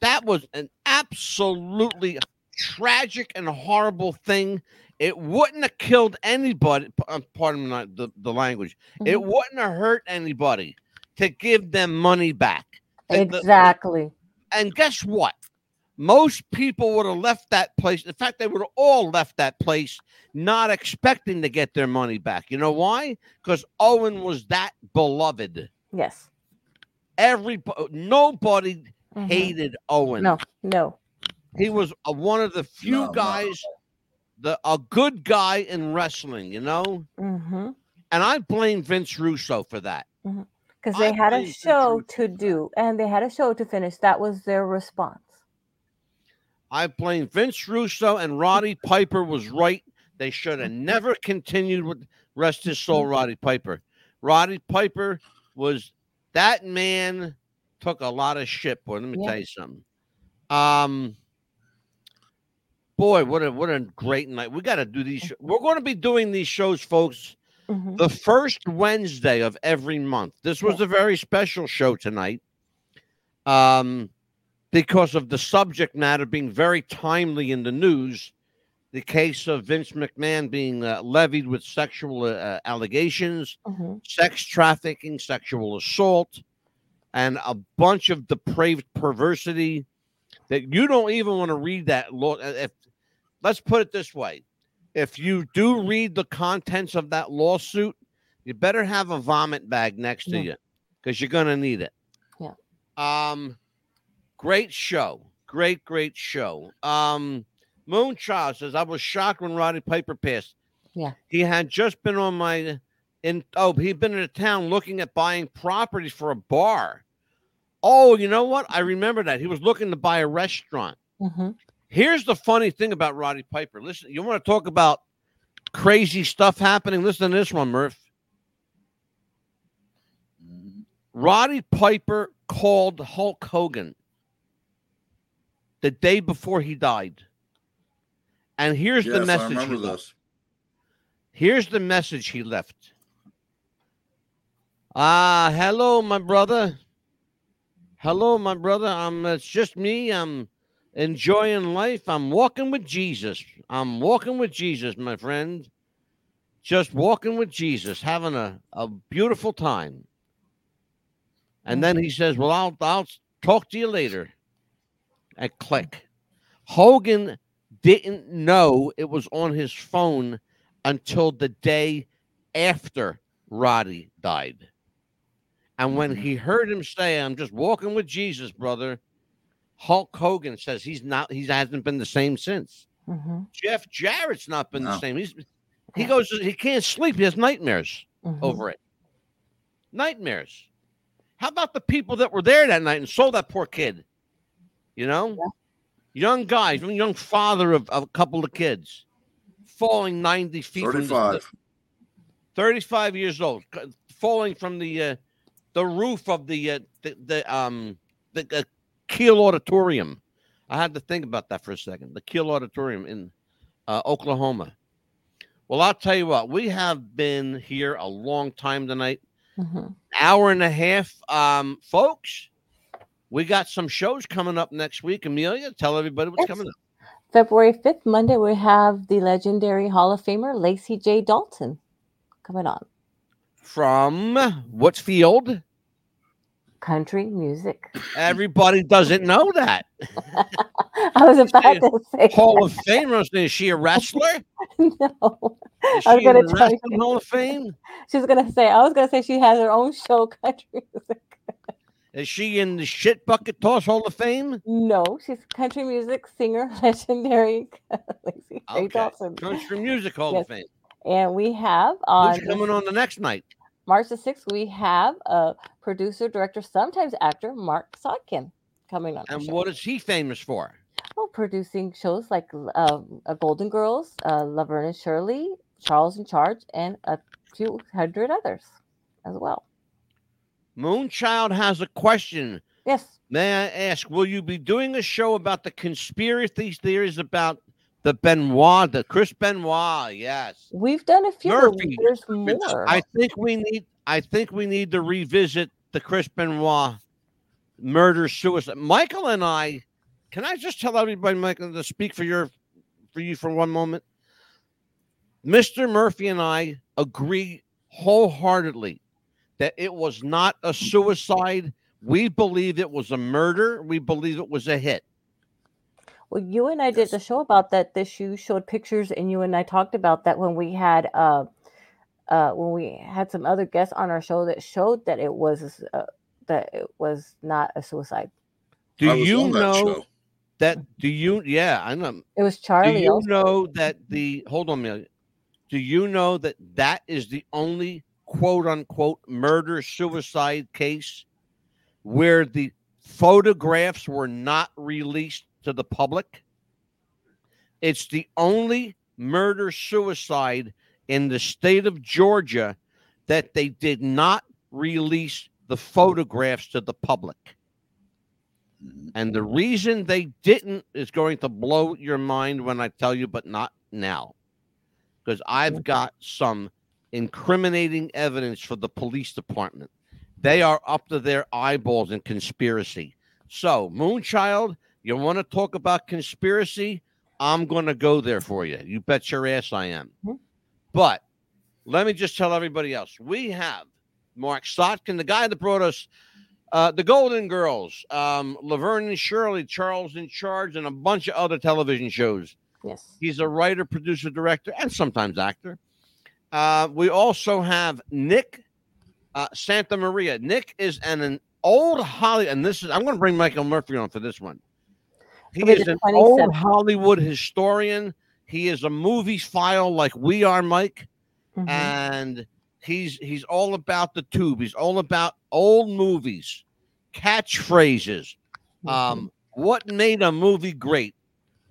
That was an absolutely tragic and horrible thing. It wouldn't have killed anybody. p- uh, Pardon my, the, the language. It Mhm. wouldn't have hurt anybody to give them money back. The- the- Exactly. and guess what? Most people would have left that place. In fact, they would have all left that place not expecting to get their money back. You know why? Because Owen was that beloved. Yes. Every nobody Mhm. hated Owen. No. No. He was a, one of the few No, no. The a good guy in wrestling. You know, Mm-hmm. and I blame Vince Russo for that. Because I they had a show to do, and they had a show to finish. That was their response. I blame Vince Russo and Roddy Piper was right. They should have never continued with rest his soul, Roddy Piper. Roddy Piper was that man took a lot of shit, boy. Let me Yeah. tell you something. Um boy, what a what a great night. We got to do these. We're going to be doing these shows, folks, Mhm. the first Wednesday of every month. This was a very special show tonight. Um because of the subject matter being very timely in the news, the case of Vince McMahon being uh, levied with sexual uh, allegations, Mhm. sex trafficking, sexual assault, and a bunch of depraved perversity that you don't even want to read that law. uh, If let's put it this way, if you do read the contents of that lawsuit, you better have a vomit bag next to Yeah. you because you're gonna need it. Yeah. Um, great show, great great show. Um, Moonchild says I was shocked when Roddy Piper passed. Yeah. He had just been on my in oh he'd been in a town looking at buying properties for a bar. Oh, you know what? I remember that he was looking to buy a restaurant. Mm-hmm. Here's the funny thing about Roddy Piper. Listen, you want to talk about crazy stuff happening? Listen to this one, Murph. Roddy Piper called Hulk Hogan the day before he died. And here's the Yes, I message. he remember left. this. Here's the message he left. Ah, hello, my brother. Hello, my brother. Um, it's just me. I'm enjoying life. I'm walking with Jesus. I'm walking with Jesus, my friend. Just walking with Jesus, having a, a beautiful time. And then he says, Well, I'll I'll talk to you later. And click. Hogan didn't know it was on his phone until the day after Roddy died. And when he heard him say, I'm just walking with Jesus, brother, Hulk Hogan says he's not, he hasn't been the same since. Mm-hmm. Jeff Jarrett's not been the same. He's he goes, he can't sleep. He has nightmares Mm-hmm. over it. Nightmares. How about the people that were there that night and saw that poor kid? You know, young guy, young father of, of a couple of kids, falling 90 feet from the- 35. 35 years old, falling from the uh, the roof of the uh, the, the um the, the Kiel Auditorium. I had to think about that for a second. The Kiel Auditorium in uh, Oklahoma. Well, I'll tell you what, we have been here a long time tonight, Mm-hmm. hour and a half, um, folks. We got some shows coming up next week. Amelia, tell everybody what's Yes. coming up. February 5th, Monday, we have the legendary Hall of Famer Lacy J. Dalton coming on. From what field? Country music. Everybody doesn't know that. I was about to say Hall of Fame. Is she a wrestler? no. Is I was she in gonna the tell you. Hall of Fame? She was gonna say I was gonna say she has her own show, country music. Is she in the shit bucket toss Hall of Fame? No, she's country music singer, legendary Lacy Okay. Country Music Hall Yes. of Fame. And we have on coming on the next night? March the 6th, we have a producer, director, sometimes actor, Marc Sotkin, coming on. And what is he famous for? Oh, producing shows like uh, uh, Golden Girls, uh, Laverne and Shirley, Charles in Charge, and a few hundred others as well. Moonchild has a question. Yes. May I ask, will you be doing a show about the conspiracy theories about the Benoit, the Chris Benoit? Yes. We've done a few. Murphy. There's more. I think we need I think we need to revisit the Chris Benoit murder suicide. Michael and I can I just tell everybody, Michael, to speak for your for you for one moment? Mr. Murphy and I agree wholeheartedly that it was not a suicide. We believe it was a murder. We believe it was a hit. Well, you and I did the show about that. This you showed pictures, and you and I talked about that when we had uh, uh, when we had some other guests on our show that showed that it was uh, that it was not a suicide. Do you that know show. that? Do you? Yeah, I know. It was Charlie. Do Charlie. you also. know that the hold on a minute? Do you know that that is the only quote unquote murder suicide case where the photographs were not released to the public? It's the only murder suicide in the state of Georgia that they did not release the photographs to the public. And the reason they didn't is going to blow your mind when I tell you, but not now. Because I've got some incriminating evidence for the police department. They are up to their eyeballs in conspiracy. So, Moonchild, you want to talk about conspiracy? I'm going to go there for you. You bet your ass I am. But let me just tell everybody else we have Marc Sotkin, the guy that brought us uh, the Golden Girls, um, Laverne and Shirley, Charles in Charge, and a bunch of other television shows. Yes. He's a writer, producer, director, and sometimes actor. Uh, we also have Nick uh, Santa Maria. Nick is an, an old Holly, and this is I'm going to bring Michael Murphy on for this one. He is an old Hollywood historian. He is a movie file like we are, Mike, Mhm. and he's he's all about the tube. He's all about old movies, catchphrases, um, what made a movie great,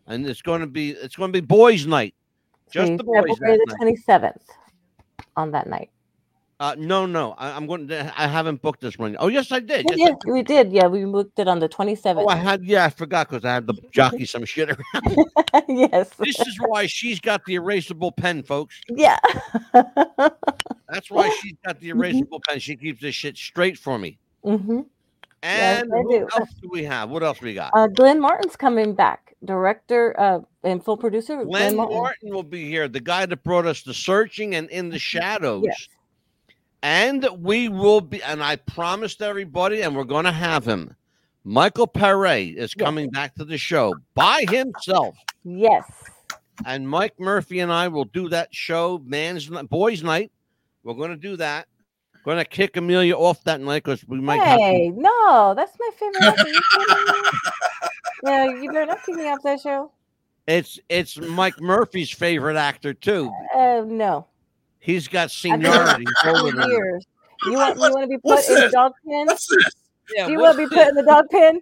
and it's going to be it's going to be boys' night, just See, the boys' February the twenty seventh on that night. Uh, no, no, I, I'm going to. I haven't booked this one. Oh, yes, I did. Yes, Yes, I yes, we did. Yeah, we booked it on the twenty seventh. Oh, I had. Yeah, I forgot because I had to jockey some shit around. yes. This is why she's got the erasable pen, folks. Yeah. That's why she's got the erasable pen. She keeps this shit straight for me. Mm-hmm. And who do. else do we have? What else we got? Uh, Glenn Martin's coming back, director uh, and full producer. Glenn Martin. Martin will be here, the guy that brought us the searching and in the shadows. Yes. And we will be, and I promised everybody, and we're going to have him. Michael Paré is coming back to the show by himself. Yes. And Mike Murphy and I will do that show, man's boys' night. We're going to do that. Going to kick Amelia off that night because we might have. Hey, no, that's my favorite. yeah, you better not kick me off that show. It's it's Mike Murphy's favorite actor too. Uh, no. He's got seniority. for older than years. You want you want to be put what's in the dog pen? What's this? Yeah, Do you want to be put in the dog pen?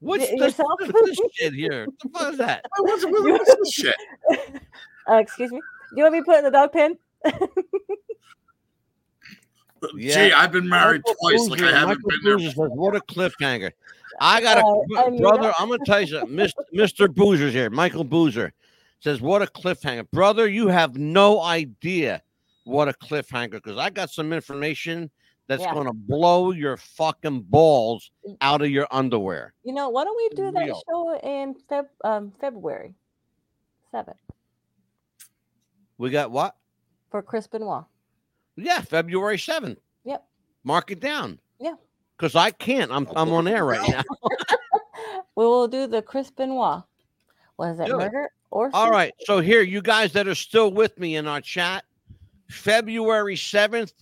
What's Y- this, yourself? this shit here? What the fuck is that? What's, what's this shit? Uh, excuse me. Do you want to be put in the dog pen? Gee, I've been married Michael twice. Like I haven't Michael been there. Boozer says, what a cliffhanger. I got a Uh, brother. I'm gonna tell you something. Mr. Mr. Boozer's here. Michael Boozer says, "What a cliffhanger, brother! You have no idea what a cliffhanger because I got some information that's Yeah. gonna blow your fucking balls out of your underwear." You know, why don't we do that Real. show in Feb- um, February 7th We got what? for Chris Benoit? Yeah, February seventh. Yep. Mark it down Yeah. because I can't. I'm I'm on air right now. We will do the Chris Benoit. Was it Do it. murder or All right. So here, you guys that are still with me in our chat, February 7th,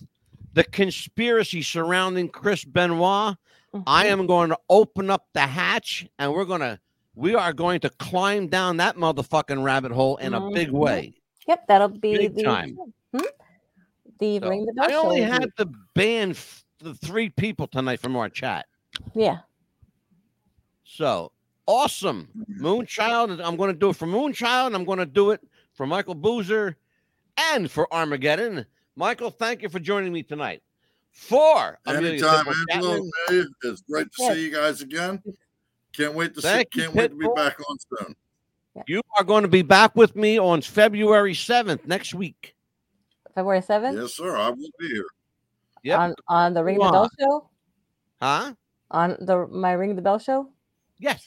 the conspiracy surrounding Chris Benoit. I Mhm. am going to open up the hatch and we're going to we are going to climb down that motherfucking rabbit hole in a big Mhm. way. Yep, that'll be Big the time. Hmm? the So, ring the bell I only had to ban f- the three people tonight from our chat. yeah. So awesome. Moonchild. I'm going to do it for Moonchild. I'm going to do it for Michael Boozer and for Armageddon. Michael, thank you for joining me tonight. For Anytime, Angelo. Hey, it's great to Yes. see you guys again. Can't wait to see. Thank you, Can't wait to be back on soon. you are going to be back with me on February 7th next week. February 7th Yes, sir. I will be here. Yep. on on the ring Come the bell on. show Huh? on the my ring the bell show. Yes.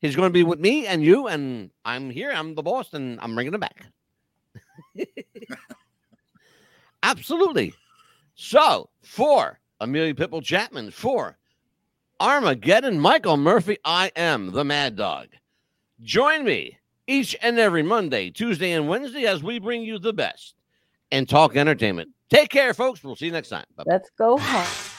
He's going to be with me and you, and I'm here. I'm the boss, and I'm bringing him back. Absolutely. So, for Amelia Pitbull Chapman, for Armageddon Michael Murphy, I am the Mad Dog. Join me each and every Monday, Tuesday, and Wednesday as we bring you the best and talk entertainment. Take care, folks. We'll see you next time. Bye. Let's go home.